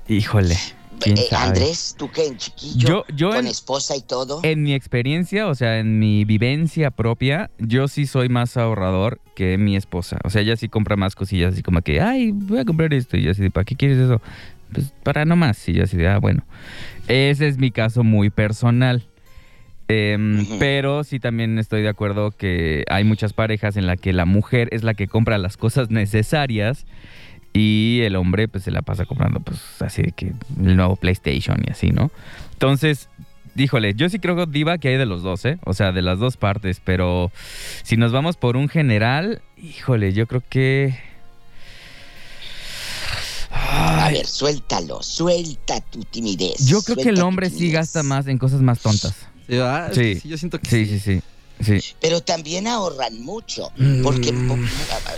Speaker 2: Híjole. ¿Quién
Speaker 5: Eh,
Speaker 2: sabe?
Speaker 5: Andrés, tú que en chiquillo,
Speaker 2: Yo- yo
Speaker 5: con
Speaker 2: en-
Speaker 5: esposa y todo.
Speaker 2: En mi experiencia, o sea, en mi vivencia propia, yo sí soy más ahorrador que mi esposa. O sea, ella sí compra más cosillas, así como que, ay, voy a comprar esto. Y yo así de, ¿para qué quieres eso? Pues para no más. Y yo así de, ah, bueno. Ese es mi caso muy personal.
Speaker 5: Ujú.
Speaker 2: Pero sí también estoy de acuerdo que hay muchas parejas en las que la mujer es la que compra las cosas necesarias y el hombre pues se la pasa comprando pues así de que el nuevo PlayStation y así, ¿no? Entonces, híjole, yo sí creo, Diva, que hay de los dos, ¿eh? O sea, de las dos partes, pero si nos vamos por un general, híjole, yo creo que...
Speaker 5: A ver, suéltalo, suelta tu timidez.
Speaker 2: yo creo que el hombre sí gasta más en cosas más tontas.
Speaker 3: ¿Sí, verdad?
Speaker 2: Sí.
Speaker 3: que sí, yo siento que
Speaker 2: Sí, sí, sí. Sí.
Speaker 5: Pero también ahorran mucho,
Speaker 3: Mm.
Speaker 5: porque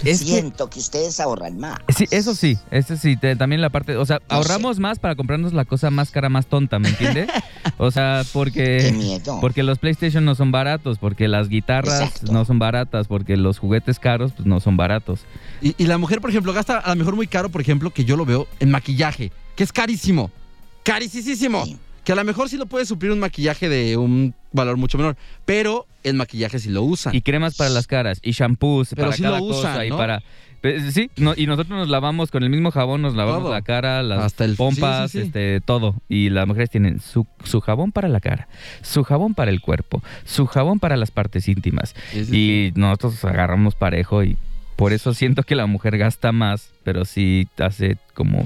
Speaker 2: que-
Speaker 5: siento que... ustedes ahorran más.
Speaker 2: Sí, eso sí, eso sí, te- también la parte, o sea, ahorramos más para comprarnos la cosa más cara, más tonta, ¿me entiendes? O sea,
Speaker 5: Qué
Speaker 2: porque
Speaker 5: miedo.
Speaker 2: porque los PlayStation no son baratos, porque las guitarras
Speaker 5: Exacto.
Speaker 2: no son baratas, porque los juguetes caros pues no son baratos.
Speaker 3: Y, y la mujer, por ejemplo, gasta a lo mejor muy caro, por ejemplo, que yo lo veo en maquillaje, que es carísimo. Carísimo.
Speaker 5: Sí.
Speaker 3: Que a lo mejor sí lo puede suplir un maquillaje de un valor mucho menor, pero el maquillaje sí lo usan.
Speaker 2: Y cremas para las caras, y shampoos
Speaker 3: Pero
Speaker 2: para
Speaker 3: sí
Speaker 2: cada
Speaker 3: lo usan,
Speaker 2: cosa, y para... Pues, sí, no- y nosotros nos lavamos con el mismo jabón, nos lavamos
Speaker 3: Todo.
Speaker 2: la cara, las
Speaker 3: Hasta el-
Speaker 2: pompas,
Speaker 3: sí, sí, sí.
Speaker 2: este, todo. Y las mujeres tienen su, su jabón para la cara, su jabón para el cuerpo, su jabón para las partes íntimas. Y nosotros agarramos parejo y por eso siento que la mujer gasta más, pero sí hace como...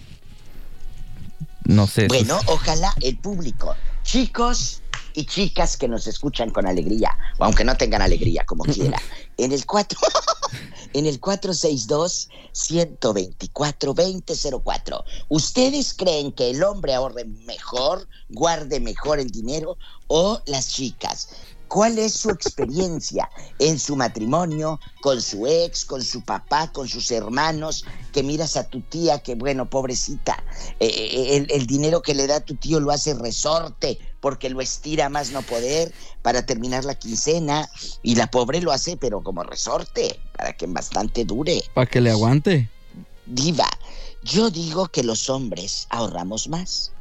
Speaker 2: No sé.
Speaker 5: Bueno, ojalá el público, chicos y chicas que nos escuchan con alegría, o aunque no tengan alegría, como quiera, en el 4, en el 462-124-2004, ¿ustedes creen que el hombre ahorre mejor, guarde mejor el dinero o las chicas? ¿Cuál es su experiencia en su matrimonio, con su ex, con su papá, con sus hermanos? Que miras a tu tía, que bueno, pobrecita, eh, el, el dinero que le da tu tío lo hace resorte porque lo estira a más no poder para terminar la quincena y la pobre lo hace pero como resorte para que bastante dure.
Speaker 3: Para que le aguante.
Speaker 5: Diva, yo digo que los hombres ahorramos más.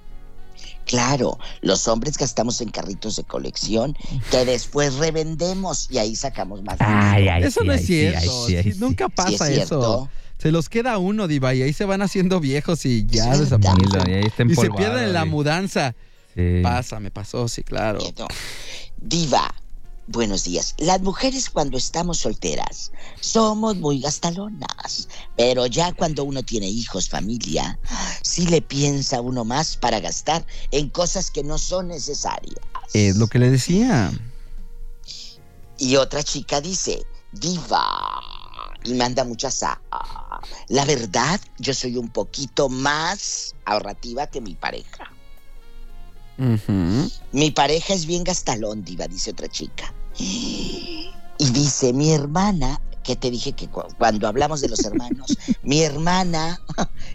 Speaker 5: Claro, los hombres gastamos en carritos de colección que después revendemos y ahí sacamos más dinero.
Speaker 2: Ay, ay,
Speaker 3: eso
Speaker 2: sí,
Speaker 3: no
Speaker 2: ay,
Speaker 3: es cierto.
Speaker 2: sí, ay,
Speaker 3: sí,
Speaker 2: sí.
Speaker 3: Nunca
Speaker 5: Sí,
Speaker 3: pasa
Speaker 5: es
Speaker 3: eso. Se los queda uno, Diva, y ahí se van haciendo viejos y ya desaparecen.
Speaker 2: Y ahí está
Speaker 3: Y se pierden en la mudanza.
Speaker 2: Sí.
Speaker 3: Pasa, me pasó, sí, claro.
Speaker 5: Quieto. Diva, buenos días. Las mujeres cuando estamos solteras somos muy gastalonas, pero ya cuando uno tiene hijos, familia, sí le piensa uno más para gastar en cosas que no son necesarias.
Speaker 3: Es lo que le decía.
Speaker 5: Y otra chica dice, diva, y manda muchas a... La verdad, yo soy un poquito más ahorrativa que mi pareja. Mi pareja es bien gastalón, diva, dice otra chica. Y dice, mi hermana, que te dije que cu- cuando hablamos de los hermanos, mi hermana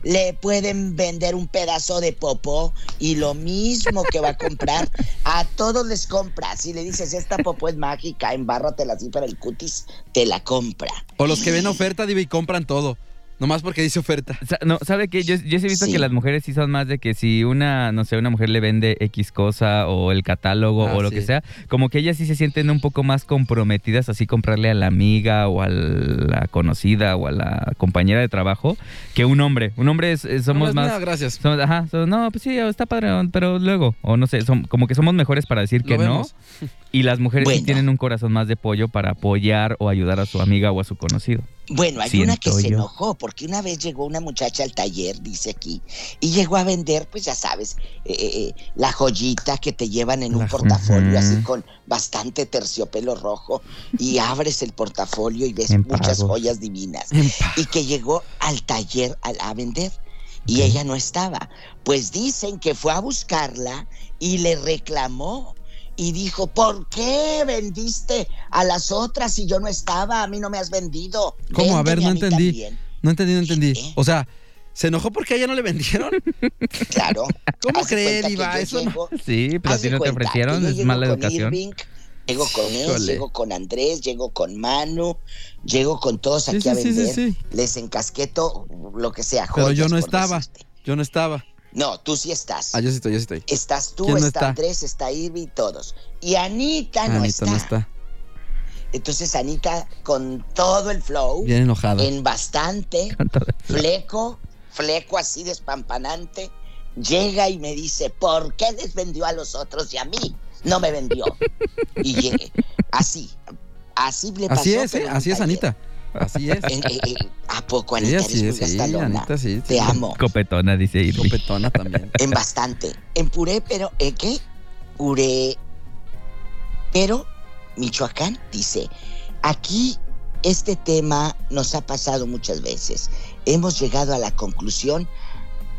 Speaker 5: le pueden vender un pedazo de popó y lo mismo que va a comprar, a todos les compra. Si le dices, esta popó es mágica, embárratela así para el cutis, te la compra.
Speaker 3: O los que ven oferta, Diva, y compran todo. Nomás porque dice oferta.
Speaker 2: Sa- No, ¿sabe qué? Yo, yo sí he visto
Speaker 5: Sí.
Speaker 2: que las mujeres sí son más de que si una, no sé, una mujer le vende X cosa o el catálogo
Speaker 3: Ah,
Speaker 2: o lo
Speaker 3: sí.
Speaker 2: que sea, como que ellas sí se sienten un poco más comprometidas así comprarle a la amiga o a la conocida o a la compañera de trabajo que un hombre. Un hombre es, es- somos
Speaker 3: No,
Speaker 2: más...
Speaker 3: no, gracias.
Speaker 2: somos- ajá, somos- no, pues sí, está padre, pero luego, o no sé, como que somos mejores para decir que no. Y las mujeres sí tienen un corazón más de pollo para apoyar o ayudar a su amiga o a su conocido.
Speaker 5: Bueno, hay una que se enojó porque una vez llegó una muchacha al taller, dice aquí, y llegó a vender, pues ya sabes, eh, eh, eh, la joyita que te llevan en un
Speaker 3: La
Speaker 5: portafolio así con bastante terciopelo rojo y abres el portafolio y ves muchas joyas divinas. Y que llegó al taller a, a vender y ella no estaba. Pues dicen que fue a buscarla y le reclamó. Y dijo, ¿por qué vendiste a las otras si yo no estaba? A mí no me has vendido.
Speaker 3: ¿Cómo? A ver,
Speaker 5: Véndeme
Speaker 3: no
Speaker 5: a
Speaker 3: entendí.
Speaker 5: también".
Speaker 3: No entendí, no entendí.
Speaker 5: ¿Eh?
Speaker 3: O sea, ¿se enojó porque a ella no le vendieron?
Speaker 5: Claro.
Speaker 3: ¿Cómo
Speaker 5: Haz de
Speaker 3: cree,
Speaker 5: cuenta que
Speaker 3: Diva?
Speaker 5: yo
Speaker 3: Eso no-
Speaker 2: Sí, pero
Speaker 5: haz
Speaker 2: a ti
Speaker 5: de
Speaker 2: no te ofrecieron, es mala
Speaker 5: con
Speaker 2: educación.
Speaker 5: Irving, llego con él,
Speaker 3: Híjole.
Speaker 5: llego con Andrés, llego con Manu, llego con todos aquí
Speaker 3: sí,
Speaker 5: a
Speaker 3: sí, sí,
Speaker 5: vender.
Speaker 3: sí.
Speaker 5: Les encasqueto lo que sea.
Speaker 3: Pero yo no estaba.
Speaker 5: decirte.
Speaker 3: Yo no estaba.
Speaker 5: No, tú sí estás.
Speaker 3: Ah, yo sí estoy, yo sí estoy.
Speaker 5: Estás tú,
Speaker 3: ¿Quién no
Speaker 5: está,
Speaker 3: está?
Speaker 5: Andrés, está Irving, todos. Y Anita no,
Speaker 3: Anita
Speaker 5: está.
Speaker 3: no está.
Speaker 5: Entonces Anita, con todo el flow,
Speaker 3: Bien enojada.
Speaker 5: en bastante, fleco, fleco así despampanante, llega y me dice, ¿por qué les vendió a los otros y a mí no me vendió? Y llegué, así, así le pasó.
Speaker 3: Así es, ¿eh?
Speaker 5: en un
Speaker 3: Así es. Anita. Así es.
Speaker 5: En- eh, eh, ¿A poco,
Speaker 3: Sí,
Speaker 5: Anita?
Speaker 3: así
Speaker 5: eres
Speaker 3: es,
Speaker 5: muy
Speaker 3: sí,
Speaker 5: gastalona?
Speaker 3: Anita, sí.
Speaker 5: Te amo.
Speaker 2: Copetona, dice Irving.
Speaker 3: Copetona también.
Speaker 5: En bastante. En puré, pero ¿eh, qué? Puré. Pero Michoacán dice, aquí este tema nos ha pasado muchas veces. Hemos llegado a la conclusión,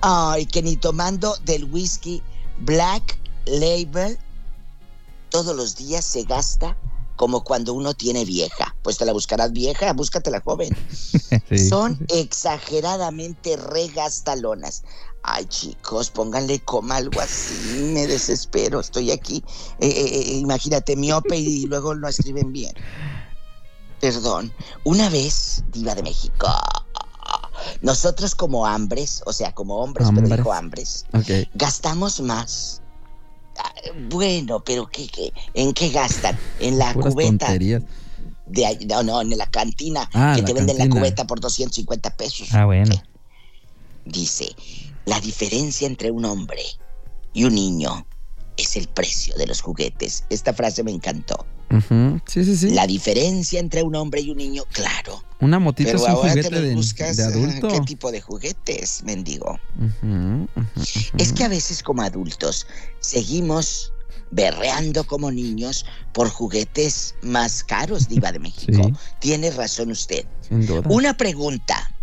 Speaker 5: ay, que ni tomando del whisky Black Label todos los días se gasta como cuando uno tiene vieja. Pues te la buscarás vieja, búscatela joven.
Speaker 2: Sí.
Speaker 5: Son exageradamente regastalonas. Ay, chicos, pónganle coma algo así. Me desespero. Estoy aquí. Eh, eh, eh, imagínate, miope y luego no escriben bien. Perdón. Una vez, Diva de México. Nosotros como hambres, o sea, como hombres, pero dijo hambres, gastamos más. Bueno, pero ¿qué, qué? en qué gastan? En la
Speaker 3: Puras
Speaker 5: cubeta.
Speaker 3: tonterías.
Speaker 5: De, no, no, en la cantina.
Speaker 3: Ah,
Speaker 5: que
Speaker 3: la
Speaker 5: te venden la cubeta por 250 pesos.
Speaker 2: Ah, bueno.
Speaker 5: Dice, la diferencia entre un hombre y un niño es el precio de los juguetes. Esta frase me encantó.
Speaker 3: Sí, sí, sí.
Speaker 5: La diferencia entre un hombre y un niño, claro.
Speaker 3: Una motito
Speaker 5: Pero
Speaker 3: es un
Speaker 5: ahora
Speaker 3: juguete de,
Speaker 5: buscas,
Speaker 3: de adulto.
Speaker 5: ¿Qué tipo de juguetes, mendigo? Es que a veces como adultos seguimos berreando como niños por juguetes más caros, Diva de México.
Speaker 3: Sí.
Speaker 5: Tiene razón usted.
Speaker 3: Sin duda.
Speaker 5: Una pregunta.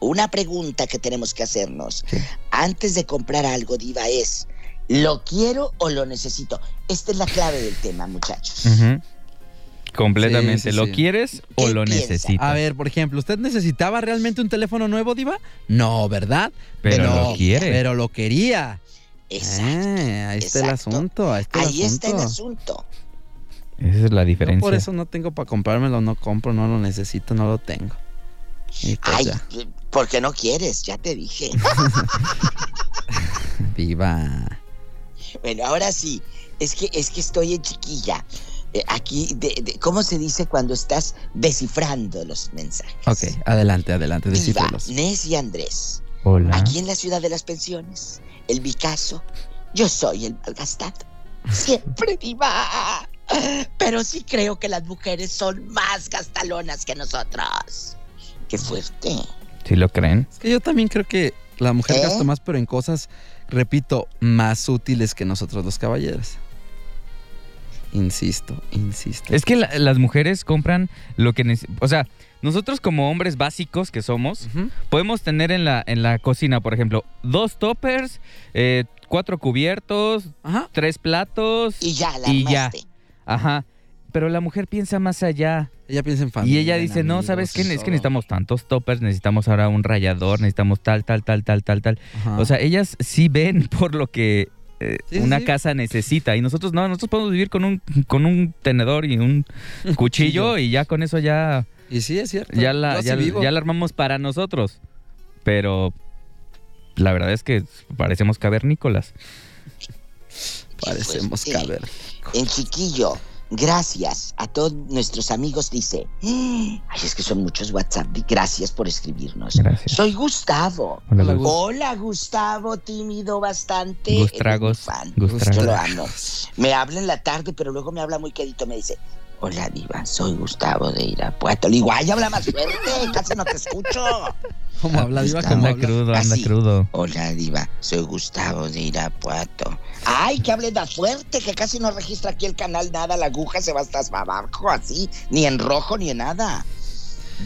Speaker 5: Una pregunta que tenemos que hacernos
Speaker 3: Sí.
Speaker 5: antes de comprar algo, Diva, es: ¿lo quiero o lo necesito? Esta es la clave del tema, muchachos.
Speaker 2: Completamente.
Speaker 3: Sí, sí,
Speaker 2: ¿Lo
Speaker 3: sí.
Speaker 2: quieres o
Speaker 5: ¿Qué
Speaker 2: lo
Speaker 5: piensa?
Speaker 2: necesitas?
Speaker 3: A ver, por ejemplo, ¿usted necesitaba realmente un teléfono nuevo, Diva? No, ¿verdad?
Speaker 2: pero lo quiere.
Speaker 3: Pero lo quería.
Speaker 5: Exacto.
Speaker 3: Ah, ahí está el asunto. Ahí está el
Speaker 5: Ahí está el
Speaker 3: asunto.
Speaker 2: Esa es la
Speaker 3: Yo
Speaker 2: diferencia.
Speaker 3: por eso no tengo para comprármelo, no compro, no lo necesito, no lo tengo. Pues
Speaker 5: Ay,
Speaker 3: ya,
Speaker 5: porque no quieres, ya te dije.
Speaker 3: Diva.
Speaker 5: Bueno, ahora sí, es que es que estoy en chiquilla. Eh, aquí, de, de- ¿cómo se dice cuando estás descifrando los mensajes?
Speaker 3: Ok, adelante, adelante,
Speaker 5: Diva,
Speaker 3: descífrelos.
Speaker 5: Nes y Andrés,
Speaker 2: Hola.
Speaker 5: aquí en la ciudad de las pensiones, el Picasso, yo soy el malgastado. Siempre diva. Pero sí creo que las mujeres son más gastalonas que nosotros. Qué fuerte.
Speaker 2: ¿Sí lo creen?
Speaker 3: Es que yo también creo que la mujer
Speaker 5: ¿Eh?
Speaker 3: gasta más, pero en cosas, repito, más útiles que nosotros los caballeros. Insisto, insisto.
Speaker 2: Es que la- las mujeres compran lo que necesitan. O sea, nosotros como hombres básicos que somos, podemos tener en la, en la cocina, por ejemplo, dos toppers, eh, cuatro cubiertos,
Speaker 3: Ajá.
Speaker 2: tres platos.
Speaker 5: Y ya la
Speaker 2: Y ya. Ajá. Pero la mujer piensa más allá.
Speaker 3: Ella piensa en
Speaker 2: y
Speaker 3: familia.
Speaker 2: ella
Speaker 3: en
Speaker 2: dice, no, ¿sabes qué? Es que
Speaker 3: todo".
Speaker 2: necesitamos tantos toppers, necesitamos ahora un rallador, necesitamos tal, tal, tal, tal, tal, tal.
Speaker 3: Ajá.
Speaker 2: O sea, ellas sí ven por lo que eh,
Speaker 3: Sí,
Speaker 2: una
Speaker 3: sí.
Speaker 2: casa necesita. Y nosotros no, nosotros podemos vivir con un, con un tenedor y un cuchillo y ya con eso ya,
Speaker 3: y sí, es cierto.
Speaker 2: ya, la, ya,
Speaker 3: vivo.
Speaker 2: ya la armamos para nosotros. Pero la verdad es que parecemos cavernícolas.
Speaker 3: Parecemos
Speaker 5: fuerte.
Speaker 3: caber.
Speaker 5: En chiquillo, gracias a todos nuestros amigos, dice. Ay, es que son muchos WhatsApp. Gracias por escribirnos.
Speaker 2: Gracias.
Speaker 5: Soy Gustavo.
Speaker 2: Hola,
Speaker 3: Hola,
Speaker 2: Gus.
Speaker 3: Gus.
Speaker 5: Hola, Gustavo, tímido bastante.
Speaker 2: Gustragos. Gustragos.
Speaker 5: Yo lo amo. Me habla en la tarde, pero luego me habla muy quedito. Me dice, hola, diva, soy Gustavo de Irapuato. Le digo, ay, habla más fuerte, casi no te escucho.
Speaker 3: ¿Cómo habla, Diva?
Speaker 5: Gustavo.
Speaker 3: ¿Cómo
Speaker 2: Anda crudo, anda
Speaker 5: Así.
Speaker 2: crudo.
Speaker 5: Hola, diva, soy Gustavo de Irapuato. Ay, que hable más fuerte, que casi no registra aquí el canal nada. La aguja se va hasta abajo, así, ni en rojo ni en nada.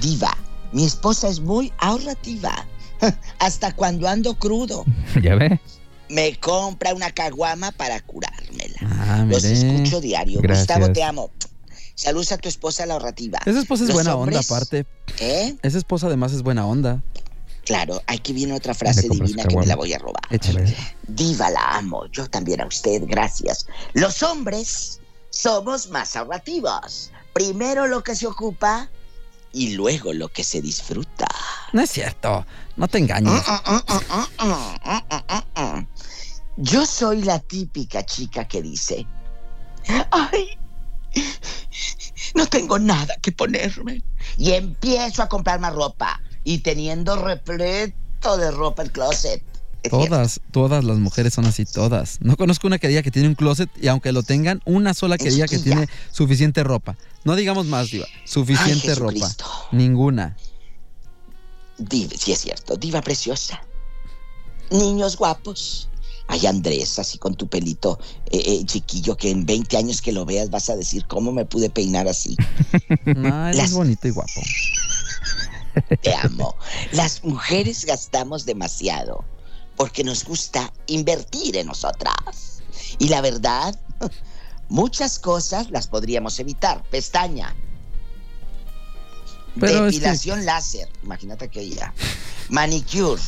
Speaker 5: Diva, mi esposa es muy ahorrativa. Hasta cuando ando crudo,
Speaker 2: ¿Ya ve?
Speaker 5: me compra una caguama para curármela.
Speaker 3: Ah,
Speaker 5: Los escucho diario.
Speaker 2: Gracias.
Speaker 5: Gustavo, te amo. Saludos a tu esposa la ahorrativa.
Speaker 3: Esa esposa es
Speaker 5: Los
Speaker 3: buena
Speaker 5: hombres-
Speaker 3: onda, aparte.
Speaker 5: ¿Eh?
Speaker 3: Esa esposa además es buena onda.
Speaker 5: Claro, aquí viene otra frase divina que me la voy a robar.
Speaker 3: Échale.
Speaker 5: Diva, la amo. Yo también a usted, gracias. Los hombres somos más ahorrativos. Primero lo que se ocupa y luego lo que se disfruta.
Speaker 3: No es cierto. No te engañes.
Speaker 5: Yo soy la típica chica que dice, ay, no tengo nada que ponerme. Y empiezo a comprar más ropa. Y teniendo repleto de ropa el closet. Cierto.
Speaker 3: Todas, todas las mujeres son así, todas. No conozco una que diga que tiene un closet y aunque lo tengan, una sola que diga que tiene suficiente ropa. No digamos más, Diva. Suficiente
Speaker 5: Ay,
Speaker 3: ropa. Ninguna.
Speaker 5: Diva, sí es cierto, diva preciosa. Niños guapos. Ay, Andrés, así con tu pelito eh, eh, chiquillo, que en 20 años que lo veas vas a decir, ¿cómo me pude peinar así?
Speaker 3: No,
Speaker 5: Las-
Speaker 3: es bonito y guapo.
Speaker 5: Te amo. Las mujeres gastamos demasiado porque nos gusta invertir en nosotras. Y la verdad, muchas cosas las podríamos evitar. Pestaña.
Speaker 3: Pero es que-
Speaker 5: Depilación láser. Imagínate que ya. Manicure.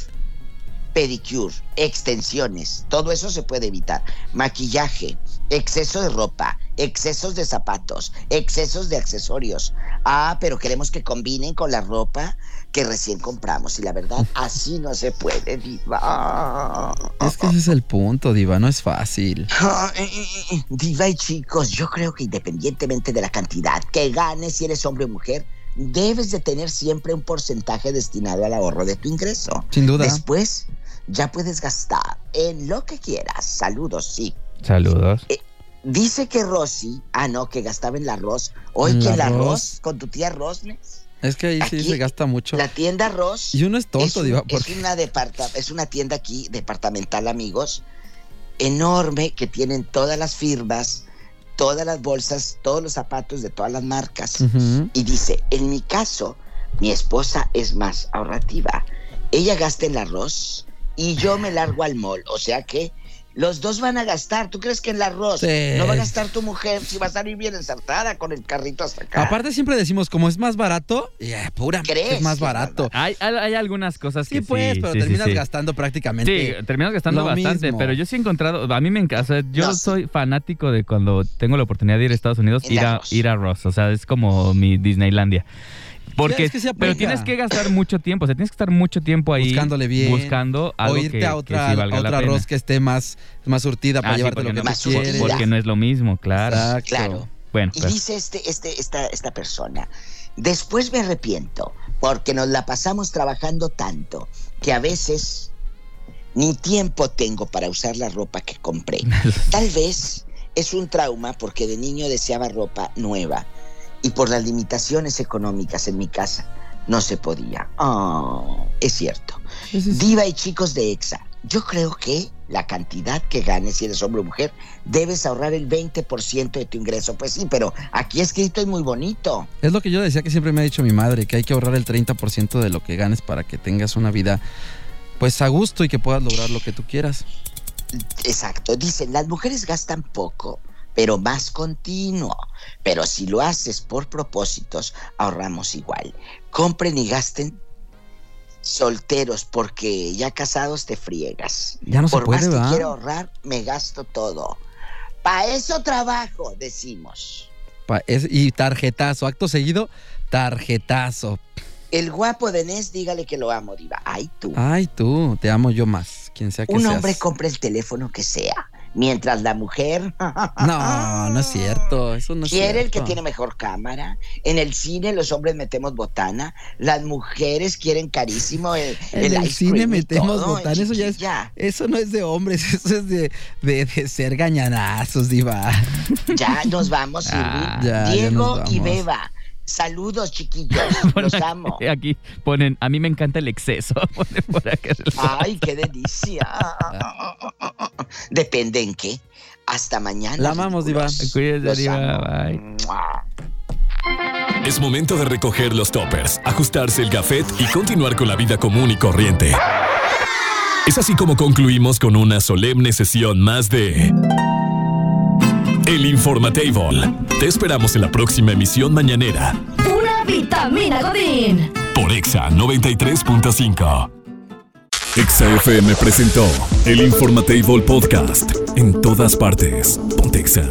Speaker 5: Pedicure. Extensiones. Todo eso se puede evitar. Maquillaje. Exceso de ropa. excesos de zapatos, excesos de accesorios. Ah, pero queremos que combinen con la ropa que recién compramos. Y la verdad, así no se puede, diva.
Speaker 3: Es que ese es el punto, diva, no es fácil.
Speaker 5: Diva y chicos, yo creo que independientemente de la cantidad que ganes, si eres hombre o mujer, debes de tener siempre un porcentaje destinado al ahorro de tu ingreso.
Speaker 3: Sin duda.
Speaker 5: Después ya puedes gastar en lo que quieras. Saludos, sí.
Speaker 2: Saludos.
Speaker 5: Eh, dice que Rosy, ah no, que gastaba en el arroz. Hoy que el arroz con tu tía Rosnes.
Speaker 3: Es que ahí sí se gasta mucho.
Speaker 5: La tienda Ross.
Speaker 3: Y uno es tonto, diva.
Speaker 5: Es, una es una tienda aquí, departamental, amigos, enorme, que tienen todas las firmas, todas las bolsas, todos los zapatos de todas las marcas. Y dice, en mi caso, mi esposa es más ahorrativa. Ella gasta en el arroz y yo me largo al mall. O sea que los dos van a gastar. ¿Tú crees que en el arroz no va a gastar tu mujer si va a salir bien ensartada con el carrito hasta acá?
Speaker 3: Aparte siempre decimos, como es más barato, pura, es más barato.
Speaker 2: Hay, hay, algunas cosas que
Speaker 3: sí. pues, pero terminas gastando prácticamente.
Speaker 2: Sí, terminas gastando bastante, pero yo sí he encontrado, a mí me encanta, yo soy fanático de cuando tengo la oportunidad de ir a Estados Unidos, ir a, ir a Ross, o sea, es como mi Disneylandia. Porque, pero tienes que gastar mucho tiempo, o sea, tienes que estar mucho tiempo ahí
Speaker 3: buscándole bien,
Speaker 2: buscando algo
Speaker 3: o irte a otra, que
Speaker 2: valga
Speaker 3: otra arroz que esté más, más surtida para
Speaker 2: ah,
Speaker 3: llevarte
Speaker 2: lo
Speaker 3: que
Speaker 5: más
Speaker 3: quieres.
Speaker 2: Porque no es lo mismo, claro.
Speaker 5: Claro.
Speaker 2: Bueno,
Speaker 5: y pues. dice este, este, esta, esta persona, después me arrepiento porque nos la pasamos trabajando tanto que a veces ni tiempo tengo para usar la ropa que compré. Tal vez es un trauma porque de niño deseaba ropa nueva y por las limitaciones económicas en mi casa no se podía. Oh, es cierto. Diva y chicos de EXA, yo creo que la cantidad que ganes, si eres hombre o mujer, debes ahorrar el 20% de tu ingreso. Pues sí, pero aquí escrito es muy bonito.
Speaker 3: Es lo que yo decía que siempre me ha dicho mi madre, que hay que ahorrar el 30% de lo que ganes para que tengas una vida pues a gusto y que puedas lograr lo que tú quieras.
Speaker 5: Exacto. Dicen, las mujeres gastan poco pero más continuo. Pero si lo haces por propósitos, ahorramos igual. Compren y gasten solteros porque ya casados te friegas.
Speaker 3: Ya no
Speaker 5: por
Speaker 3: se puede,
Speaker 5: más que quiero ahorrar, me gasto todo. Pa' eso trabajo, decimos.
Speaker 3: y tarjetazo, acto seguido, tarjetazo.
Speaker 5: El guapo de Nes, dígale que lo amo, diva. Ay, tú.
Speaker 3: Ay, tú, te amo yo más, quien sea que
Speaker 5: Un hombre compra el teléfono que sea mientras la mujer
Speaker 3: no no es cierto eso no
Speaker 5: quiere
Speaker 3: es
Speaker 5: el que tiene mejor cámara. En el cine los hombres metemos botana las mujeres quieren carísimo el,
Speaker 3: en el, cine metemos botana eso ya es eso no es de hombres eso es de, de, ser gañanazos diva.
Speaker 5: Ya nos vamos ah, Diego y Beba Saludos, chiquillos. Los amo.
Speaker 2: Aquí ponen, a mí me encanta el exceso.
Speaker 5: Ay, qué delicia. Depende en qué. Hasta mañana.
Speaker 3: La amamos, Diva.
Speaker 2: Cuídate, Diva. Bye.
Speaker 1: Es momento de recoger los toppers, ajustarse el gafet y continuar con la vida común y corriente. Es así como concluimos con una solemne sesión más de El Informatable. Te esperamos en la próxima emisión mañanera.
Speaker 4: Una vitamina Godín.
Speaker 1: Por Exa 93.5. Exa FM presentó El Informatable Podcast. En todas partes. Pontexa.